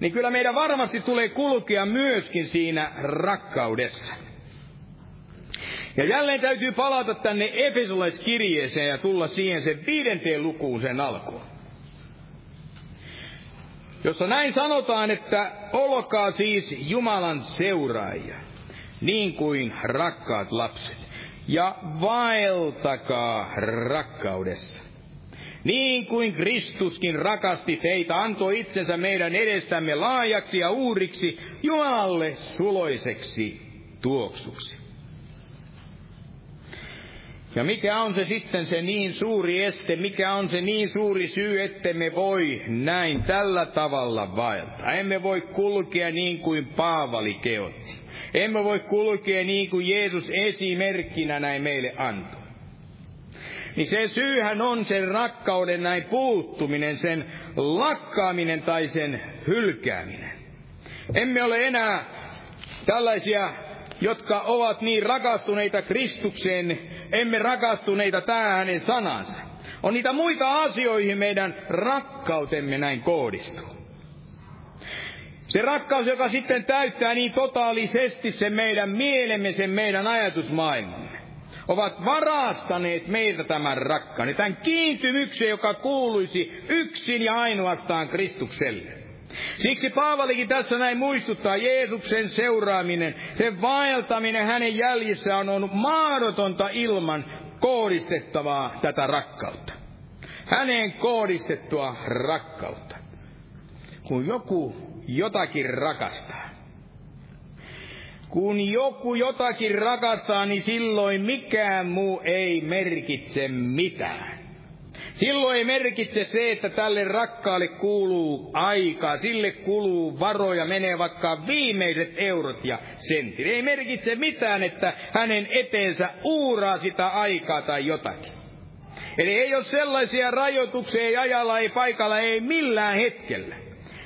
Niin kyllä meidän varmasti tulee kulkea myöskin siinä rakkaudessa. Ja jälleen täytyy palata tänne Efesolaiskirjeeseen ja tulla siihen sen viidenteen lukuun sen alkuun. Jossa näin sanotaan, että olkaa siis Jumalan seuraajia niin kuin rakkaat lapset, ja vaeltakaa rakkaudessa. Niin kuin Kristuskin rakasti teitä, antoi itsensä meidän edestämme laajaksi ja uuriksi Jumalalle suloiseksi tuoksuksi. Ja mikä on se sitten se niin suuri este, mikä on se niin suuri syy, ettemme voi näin tällä tavalla vaeltaa. Emme voi kulkea niin kuin Paavali keotti. Emme voi kulkea niin kuin Jeesus esimerkkinä näin meille antoi. Niin se syyhän on sen rakkauden näin puuttuminen, sen lakkaaminen tai sen hylkääminen. Emme ole enää tällaisia, jotka ovat niin rakastuneita Kristukseen, emme rakastuneita tähän hänen sanansa. On niitä muita asioihin meidän rakkautemme näin kohdistuu. Se rakkaus, joka sitten täyttää niin totaalisesti sen meidän mielemme, sen meidän ajatusmaailmamme, ovat varastaneet meiltä tämän rakkaan, tämän kiintymyksen, joka kuuluisi yksin ja ainoastaan Kristukselle. Siksi Paavalikin tässä näin muistuttaa, Jeesuksen seuraaminen, sen vaeltaminen hänen jäljissään on mahdotonta ilman kohdistettavaa tätä rakkautta. Häneen kohdistettua rakkautta. Kun joku jotakin rakastaa. Kun joku jotakin rakastaa, niin silloin mikään muu ei merkitse mitään. Silloin ei merkitse se, että tälle rakkaalle kuuluu aikaa, sille kuluu varoja, menee vaikka viimeiset eurot ja sentit. Ei merkitse mitään, että hänen eteensä uuraa sitä aikaa tai jotakin. Eli ei ole sellaisia rajoituksia, ei ajalla, ei paikalla, ei millään hetkellä.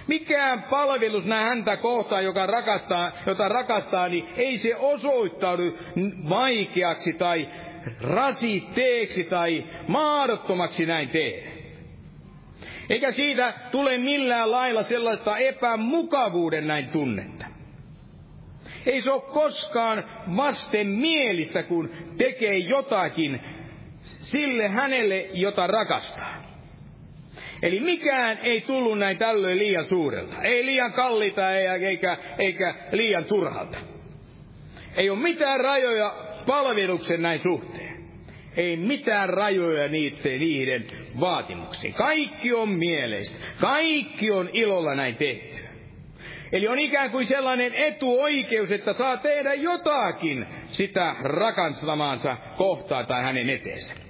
Mikään palvelus näin häntä kohtaan, joka rakastaa, jota rakastaa, niin ei se osoittaudu vaikeaksi tai rasitteeksi tai mahdottomaksi näin tehdä. Eikä siitä tule millään lailla sellaista epämukavuuden näin tunnetta. Ei se ole koskaan vasten mielistä, kun tekee jotakin sille hänelle, jota rakastaa. Eli mikään ei tullut näin tällöin liian suurelta. Ei liian kallita eikä, eikä liian turhalta. Ei ole mitään rajoja palveluksen näin suhteen. Ei mitään rajoja niiden, niiden vaatimuksiin. Kaikki on mieleistä. Kaikki on ilolla näin tehty. Eli on ikään kuin sellainen etuoikeus, että saa tehdä jotakin sitä rakastamaansa kohtaa tai hänen eteensä.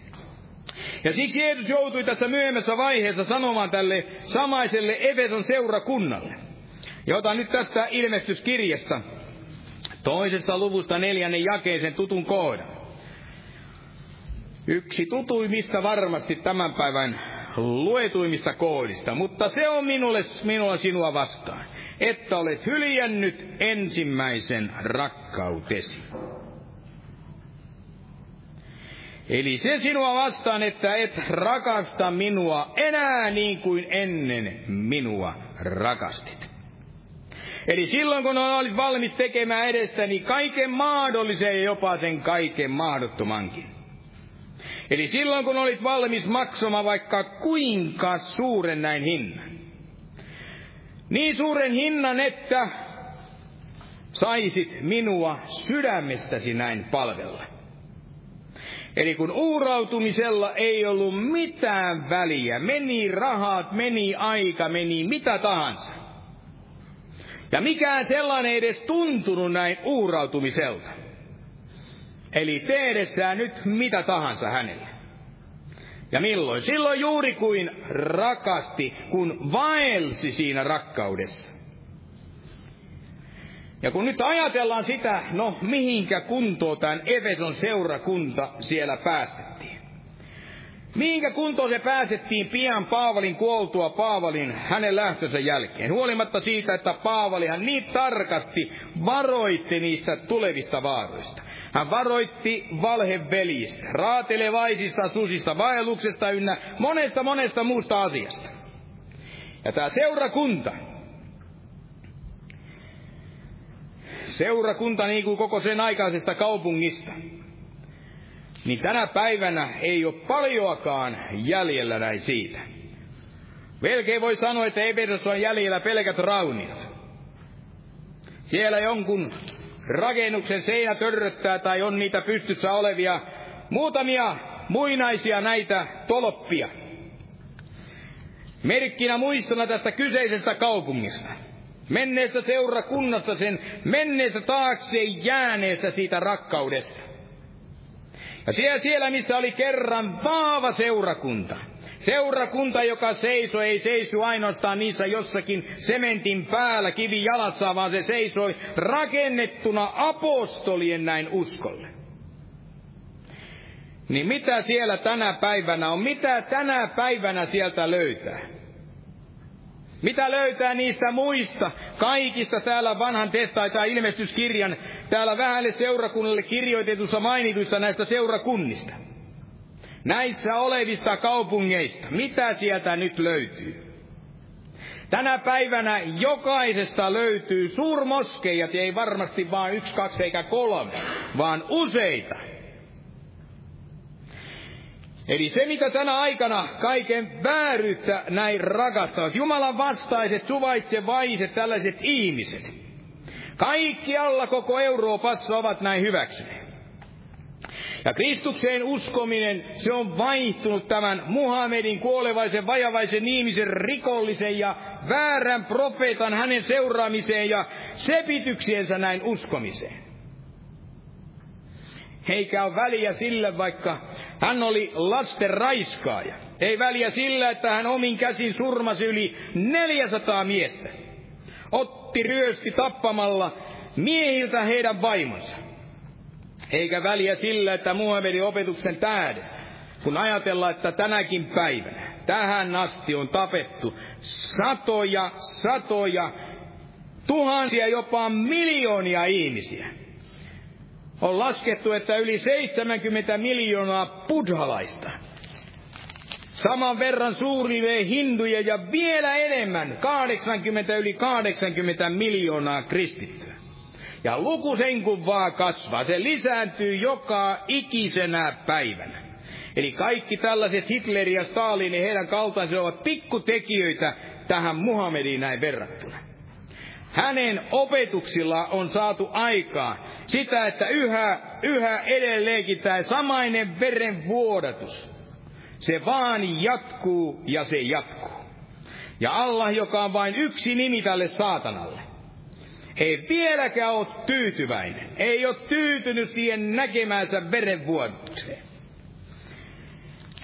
Ja siksi Jeesus joutui tässä myöhemmässä vaiheessa sanomaan tälle samaiselle Efeson seurakunnalle. Ja otan nyt tästä ilmestyskirjasta toisesta luvusta neljännen jakeisen tutun kohdan. Yksi tutuimmista varmasti tämän päivän luetuimmista koodista, mutta se on minulle, minulla sinua vastaan, että olet hyljännyt ensimmäisen rakkautesi. Eli se sinua vastaan, että et rakasta minua enää niin kuin ennen minua rakastit. Eli silloin kun olit valmis tekemään edestäni kaiken mahdollisen ja jopa sen kaiken mahdottomankin. Eli silloin kun olit valmis maksamaan vaikka kuinka suuren näin hinnan. Niin suuren hinnan, että saisit minua sydämestäsi näin palvella. Eli kun uurautumisella ei ollut mitään väliä, meni rahat, meni aika, meni mitä tahansa. Ja mikään sellainen ei edes tuntunut näin uurautumiselta. Eli tehdessään nyt mitä tahansa hänelle. Ja milloin? Silloin juuri kuin rakasti, kun vaelsi siinä rakkaudessa. Ja kun nyt ajatellaan sitä, no mihinkä kuntoon tämän Efeson seurakunta siellä päästettiin. Mihinkä kuntoon se päästettiin pian Paavalin kuoltua Paavalin hänen lähtönsä jälkeen. Huolimatta siitä, että Paavalihan niin tarkasti varoitti niistä tulevista vaaroista. Hän varoitti valhevelistä, raatelevaisista susista, vaelluksesta ynnä monesta monesta muusta asiasta. Ja tämä seurakunta, seurakunta niin kuin koko sen aikaisesta kaupungista, niin tänä päivänä ei ole paljoakaan jäljellä näin siitä. Melkein voi sanoa, että Efesossa on jäljellä pelkät rauniot. Siellä jonkun rakennuksen seinä törröttää tai on niitä pystyssä olevia muutamia muinaisia näitä toloppia. Merkkinä muistona tästä kyseisestä kaupungista menneestä seurakunnasta, sen menneestä taakse jääneestä siitä rakkaudesta. Ja siellä, siellä missä oli kerran vaava seurakunta, Seurakunta, joka seisoi, ei seisu ainoastaan niissä jossakin sementin päällä kivi jalassa, vaan se seisoi rakennettuna apostolien näin uskolle. Niin mitä siellä tänä päivänä on? Mitä tänä päivänä sieltä löytää? Mitä löytää niistä muista, kaikista täällä vanhan testa- tai ilmestyskirjan, täällä vähälle seurakunnalle kirjoitetussa mainituista näistä seurakunnista? Näissä olevista kaupungeista, mitä sieltä nyt löytyy? Tänä päivänä jokaisesta löytyy suurmoskeijat, ei varmasti vain yksi, kaksi eikä kolme, vaan useita. Eli se, mitä tänä aikana kaiken vääryyttä näin rakastavat, Jumalan vastaiset, suvaitsevaiset, tällaiset ihmiset, kaikkialla koko Euroopassa ovat näin hyväksyneet. Ja Kristukseen uskominen, se on vaihtunut tämän Muhammedin kuolevaisen, vajavaisen ihmisen, rikollisen ja väärän profeetan hänen seuraamiseen ja sepityksiensä näin uskomiseen. Eikä ole väliä sille, vaikka hän oli lasten raiskaaja. Ei väliä sillä, että hän omin käsin surmasi yli 400 miestä. Otti ryösti tappamalla miehiltä heidän vaimonsa. Eikä väliä sillä, että Muhammedin opetuksen tähdet, kun ajatellaan, että tänäkin päivänä, tähän asti on tapettu satoja, satoja, tuhansia, jopa miljoonia ihmisiä. On laskettu, että yli 70 miljoonaa buddhalaista Saman verran suurivee hinduja ja vielä enemmän, 80 yli 80 miljoonaa kristittyä. Ja luku sen kun vaan kasvaa, se lisääntyy joka ikisenä päivänä. Eli kaikki tällaiset Hitler ja Stalin ja heidän kaltaisen ovat pikkutekijöitä tähän Muhammediin näin verrattuna. Hänen opetuksilla on saatu aikaa sitä, että yhä, yhä edelleenkin tämä samainen verenvuodatus, se vaan jatkuu ja se jatkuu. Ja Allah, joka on vain yksi nimi tälle saatanalle, ei vieläkään ole tyytyväinen. Ei ole tyytynyt siihen näkemäänsä verenvuotukseen.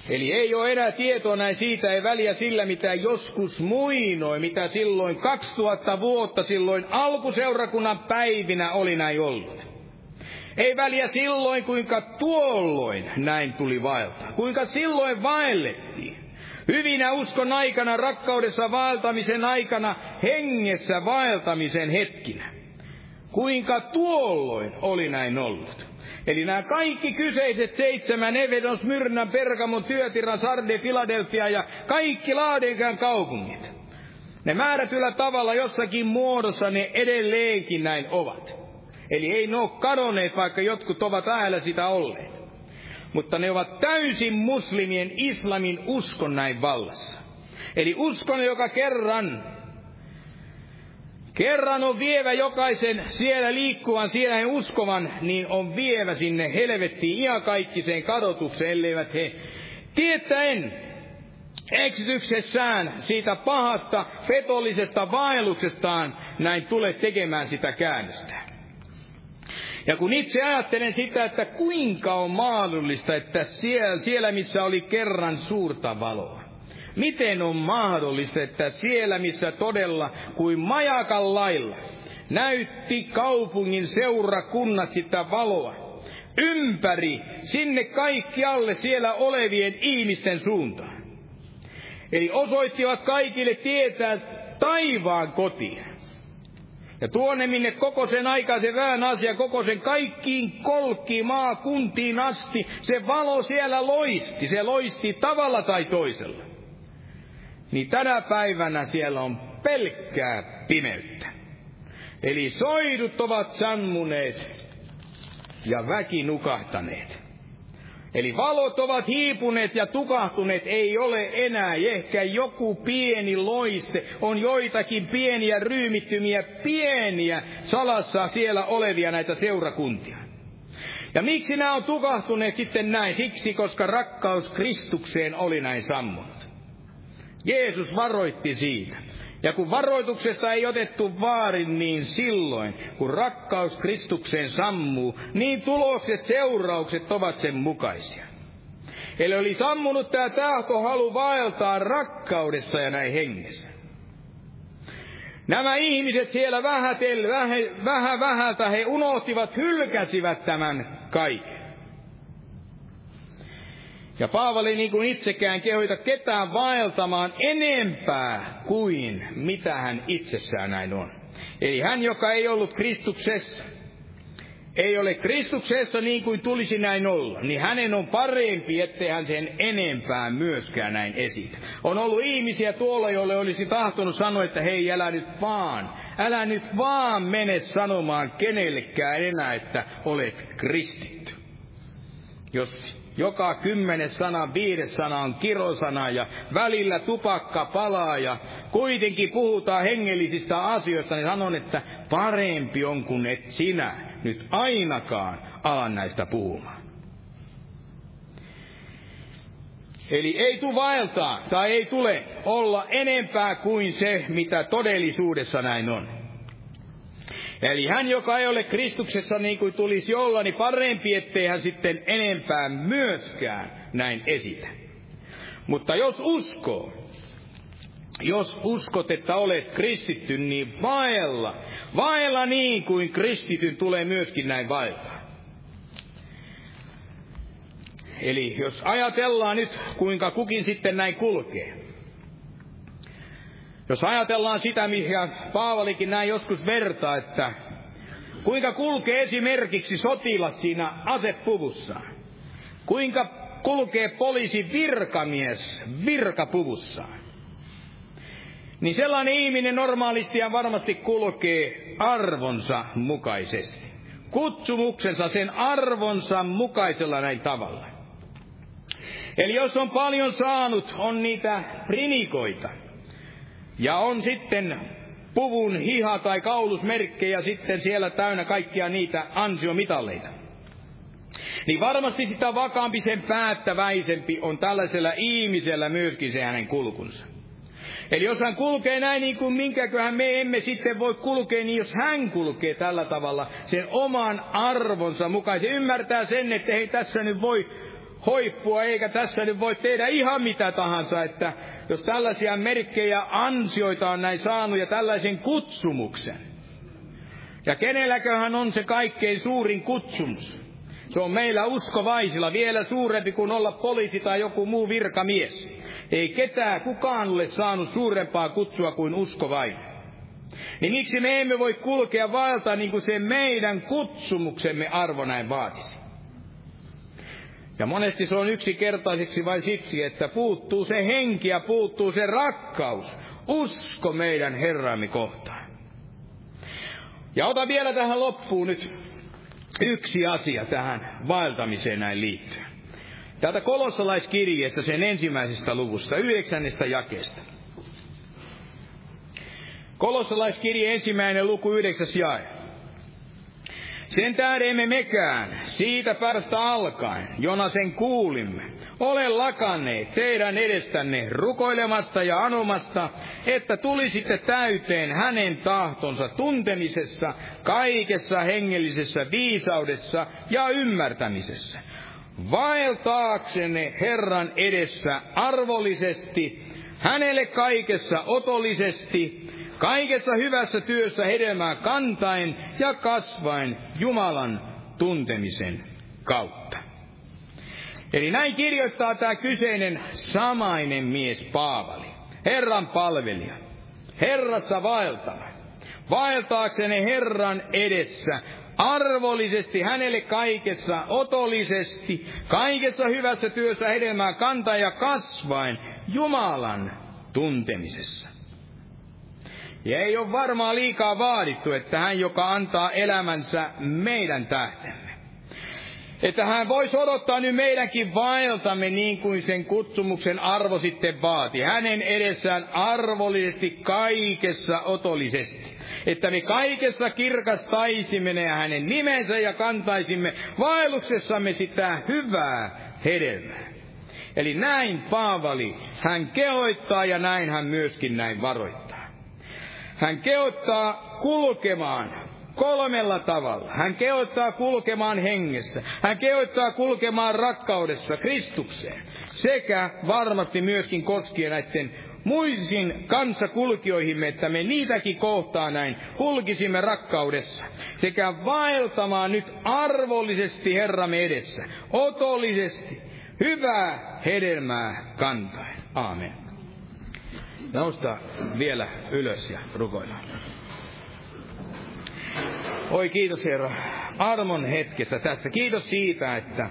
Eli ei ole enää tietoa näin siitä, ei väliä sillä, mitä joskus muinoin, mitä silloin 2000 vuotta silloin alkuseurakunnan päivinä oli näin ollut. Ei väliä silloin, kuinka tuolloin näin tuli vaeltaa. Kuinka silloin vaellettiin. Hyvinä uskon aikana, rakkaudessa vaeltamisen aikana, hengessä vaeltamisen hetkinä. Kuinka tuolloin oli näin ollut. Eli nämä kaikki kyseiset seitsemän, Evedon, Smyrnän, Pergamon, Työtiran, Sarde, Filadelfia ja kaikki Laadenkään kaupungit. Ne määrätyllä tavalla jossakin muodossa ne edelleenkin näin ovat. Eli ei ne ole kadonneet, vaikka jotkut ovat äällä sitä olleet. Mutta ne ovat täysin muslimien islamin uskon näin vallassa. Eli uskon, joka kerran, kerran on vievä jokaisen siellä liikkuvan, siellä uskovan, niin on vievä sinne helvettiin iankaikkiseen kadotukseen, elleivät he tietäen eksityksessään siitä pahasta fetollisesta vaelluksestaan näin tule tekemään sitä käännöstä. Ja kun itse ajattelen sitä, että kuinka on mahdollista, että siellä, siellä missä oli kerran suurta valoa, miten on mahdollista, että siellä missä todella kuin majakan lailla näytti kaupungin seurakunnat sitä valoa, ympäri, sinne kaikkialle siellä olevien ihmisten suuntaan. Eli osoittivat kaikille tietää taivaan kotiin. Ja tuonne, minne koko sen aikaisen väen asia, koko sen kaikkiin kolkkiin maakuntiin asti, se valo siellä loisti, se loisti tavalla tai toisella. Niin tänä päivänä siellä on pelkkää pimeyttä. Eli soidut ovat sammuneet ja väki nukahtaneet. Eli valot ovat hiipuneet ja tukahtuneet, ei ole enää ehkä joku pieni loiste, on joitakin pieniä ryymittymiä, pieniä salassa siellä olevia näitä seurakuntia. Ja miksi nämä on tukahtuneet sitten näin? Siksi, koska rakkaus Kristukseen oli näin sammunut. Jeesus varoitti siitä. Ja kun varoituksesta ei otettu vaarin, niin silloin, kun rakkaus Kristukseen sammuu, niin tulokset, seuraukset ovat sen mukaisia. Eli oli sammunut tämä tahto halu vaeltaa rakkaudessa ja näin hengessä. Nämä ihmiset siellä vähätel, vähä, vähä vähältä he unohtivat, hylkäsivät tämän kaiken. Ja Paavali niin kuin itsekään kehoita ketään vaeltamaan enempää kuin mitä hän itsessään näin on. Eli hän, joka ei ollut Kristuksessa, ei ole Kristuksessa niin kuin tulisi näin olla, niin hänen on parempi, ettei hän sen enempää myöskään näin esitä. On ollut ihmisiä tuolla, joille olisi tahtonut sanoa, että hei, älä nyt vaan, älä nyt vaan mene sanomaan kenellekään enää, että olet kristitty. Jos joka kymmenes sana, viides sana on kirosana ja välillä tupakka palaa ja kuitenkin puhutaan hengellisistä asioista, niin sanon, että parempi on kuin et sinä nyt ainakaan alan näistä puhumaan. Eli ei tu vaeltaa tai ei tule olla enempää kuin se, mitä todellisuudessa näin on. Eli hän, joka ei ole Kristuksessa niin kuin tulisi olla, niin parempi, ettei hän sitten enempää myöskään näin esitä. Mutta jos uskoo, jos uskot, että olet kristitty, niin vaella, vaella niin kuin kristityn tulee myöskin näin vaeltaa. Eli jos ajatellaan nyt, kuinka kukin sitten näin kulkee. Jos ajatellaan sitä, mikä Paavalikin näin joskus vertaa, että kuinka kulkee esimerkiksi sotilas siinä asepuvussaan. Kuinka kulkee poliisi virkamies virkapuvussaan. Niin sellainen ihminen normaalisti ja varmasti kulkee arvonsa mukaisesti. Kutsumuksensa sen arvonsa mukaisella näin tavalla. Eli jos on paljon saanut, on niitä prinikoita. Ja on sitten puvun hiha tai kaulusmerkkejä sitten siellä täynnä kaikkia niitä ansiomitalleita. Niin varmasti sitä vakaampi sen päättäväisempi on tällaisella ihmisellä myöskin se hänen kulkunsa. Eli jos hän kulkee näin niin kuin minkäköhän me emme sitten voi kulkea, niin jos hän kulkee tällä tavalla sen oman arvonsa mukaan, se ymmärtää sen, että ei tässä nyt voi hoippua, eikä tässä nyt voi tehdä ihan mitä tahansa, että jos tällaisia merkkejä ansioita on näin saanut ja tällaisen kutsumuksen. Ja kenelläköhän on se kaikkein suurin kutsumus? Se on meillä uskovaisilla vielä suurempi kuin olla poliisi tai joku muu virkamies. Ei ketään kukaan ole saanut suurempaa kutsua kuin uskovainen. Niin miksi me emme voi kulkea vaeltaa niin kuin se meidän kutsumuksemme arvo näin vaatisi? Ja monesti se on yksinkertaiseksi vain siksi, että puuttuu se henki ja puuttuu se rakkaus, usko meidän Herramme kohtaan. Ja ota vielä tähän loppuun nyt yksi asia tähän vaeltamiseen näin liittyen. Täältä kolossalaiskirjeestä sen ensimmäisestä luvusta, yhdeksännestä jakeesta. Kolossalaiskirje ensimmäinen luku yhdeksäs jae. Sen tähden emme mekään, siitä päästä alkaen, jona sen kuulimme, ole lakanneet teidän edestänne rukoilemasta ja anomasta, että tulisitte täyteen hänen tahtonsa tuntemisessa, kaikessa hengellisessä viisaudessa ja ymmärtämisessä. Vaeltaaksenne Herran edessä arvollisesti, hänelle kaikessa otollisesti, kaikessa hyvässä työssä hedelmää kantain ja kasvain Jumalan tuntemisen kautta. Eli näin kirjoittaa tämä kyseinen samainen mies Paavali, Herran palvelija, Herrassa vaeltava, vaeltaakseni Herran edessä, arvollisesti hänelle kaikessa, otollisesti, kaikessa hyvässä työssä hedelmää kantaa ja kasvain Jumalan tuntemisessa. Ja ei ole varmaan liikaa vaadittu, että hän, joka antaa elämänsä meidän tähtemme, että hän voisi odottaa nyt meidänkin vaeltamme niin kuin sen kutsumuksen arvo sitten vaati. Hänen edessään arvollisesti kaikessa otollisesti. Että me kaikessa kirkastaisimme ne hänen nimensä ja kantaisimme vaelluksessamme sitä hyvää hedelmää. Eli näin Paavali, hän kehoittaa ja näin hän myöskin näin varoittaa. Hän kehottaa kulkemaan kolmella tavalla. Hän kehottaa kulkemaan hengessä. Hän kehottaa kulkemaan rakkaudessa Kristukseen. Sekä varmasti myöskin koskien näiden muisin kanssakulkijoihimme, että me niitäkin kohtaan näin kulkisimme rakkaudessa. Sekä vaeltamaan nyt arvollisesti Herramme edessä. Otollisesti. Hyvää hedelmää kantaen. Aamen. Nousta vielä ylös ja rukoillaan. Oi kiitos Herra armon hetkestä tästä. Kiitos siitä, että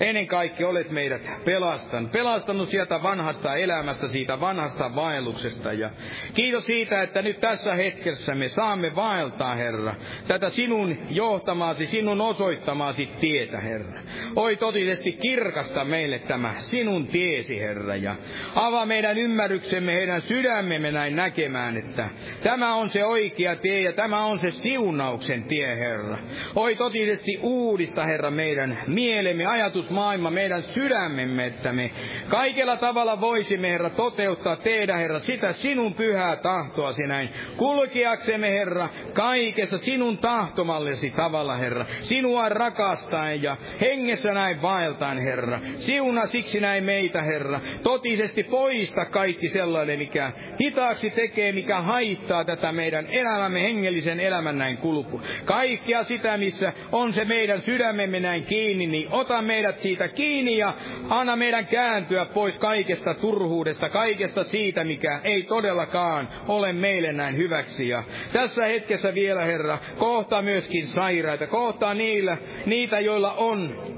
Ennen kaikkea olet meidät pelastanut, pelastanut sieltä vanhasta elämästä, siitä vanhasta vaelluksesta. Ja kiitos siitä, että nyt tässä hetkessä me saamme vaeltaa, Herra, tätä sinun johtamaasi, sinun osoittamaasi tietä, Herra. Oi totisesti kirkasta meille tämä sinun tiesi, Herra, ja avaa meidän ymmärryksemme, heidän sydämemme näin näkemään, että tämä on se oikea tie ja tämä on se siunauksen tie, Herra. Oi totisesti uudista, Herra, meidän mielemme, ajatus ajatusmaailma, meidän sydämemme, että me kaikella tavalla voisimme, Herra, toteuttaa tehdä, Herra, sitä sinun pyhää tahtoasi näin. Kulkeaksemme, Herra, kaikessa sinun tahtomallesi tavalla, Herra. Sinua rakastaen ja hengessä näin vaeltaan, Herra. Siuna siksi näin meitä, Herra. Totisesti poista kaikki sellainen, mikä hitaaksi tekee, mikä haittaa tätä meidän elämämme, hengellisen elämän näin kulku. Kaikkea sitä, missä on se meidän sydämemme näin kiinni, niin ota meidät siitä kiinni ja anna meidän kääntyä pois kaikesta turhuudesta, kaikesta siitä, mikä ei todellakaan ole meille näin hyväksi. Ja tässä hetkessä vielä, Herra, kohta myöskin sairaita, kohtaa niillä, niitä, joilla on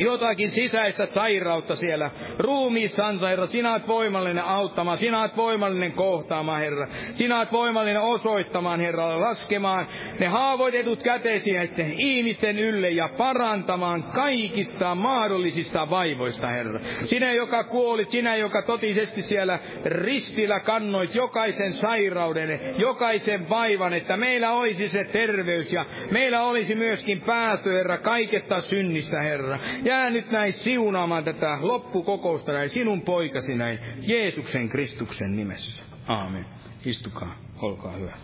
jotakin sisäistä sairautta siellä ruumiissansa, Herra. Sinä olet voimallinen auttamaan, sinä olet voimallinen kohtaamaan, Herra. Sinä olet voimallinen osoittamaan, Herra, laskemaan ne haavoitetut käteesi näiden ihmisten ylle ja parantamaan kaikista mahdollisista vaivoista, Herra. Sinä, joka kuolit, sinä, joka totisesti siellä ristillä kannoit jokaisen sairauden, jokaisen vaivan, että meillä olisi se terveys ja meillä olisi myöskin päästö, Herra, kaikesta synnistä, Herra. Jää nyt näin siunaamaan tätä loppukokousta näin sinun poikasi näin Jeesuksen Kristuksen nimessä. Aamen. Istukaa, olkaa hyvä.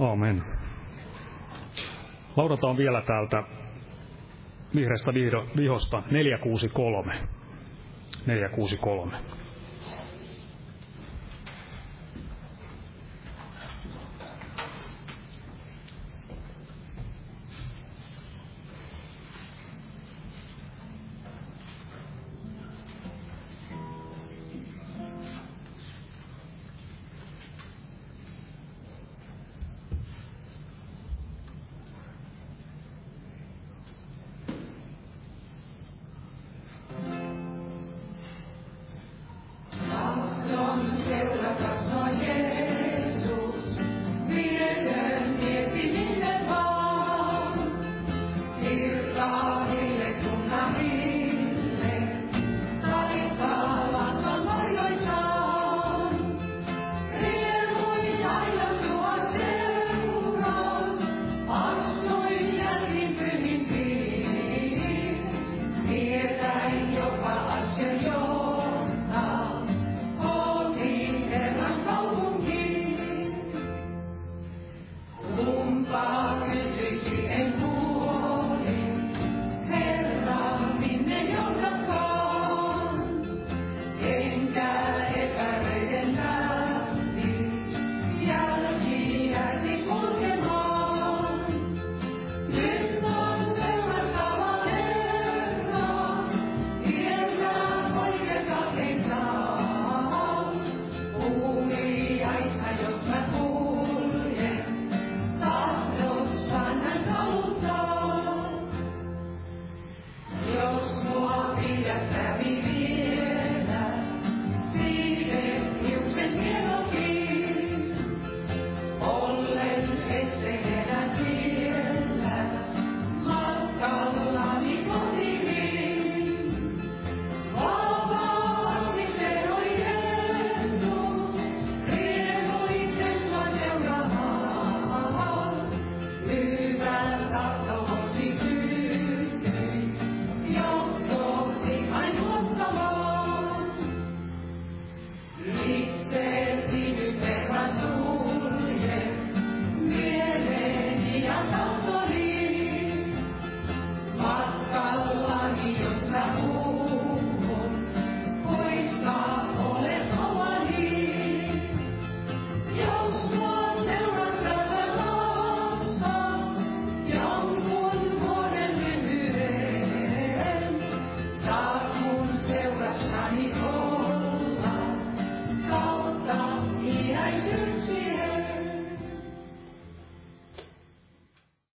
Aamen. Laudataan vielä täältä vihreästä vihosta 463. 463.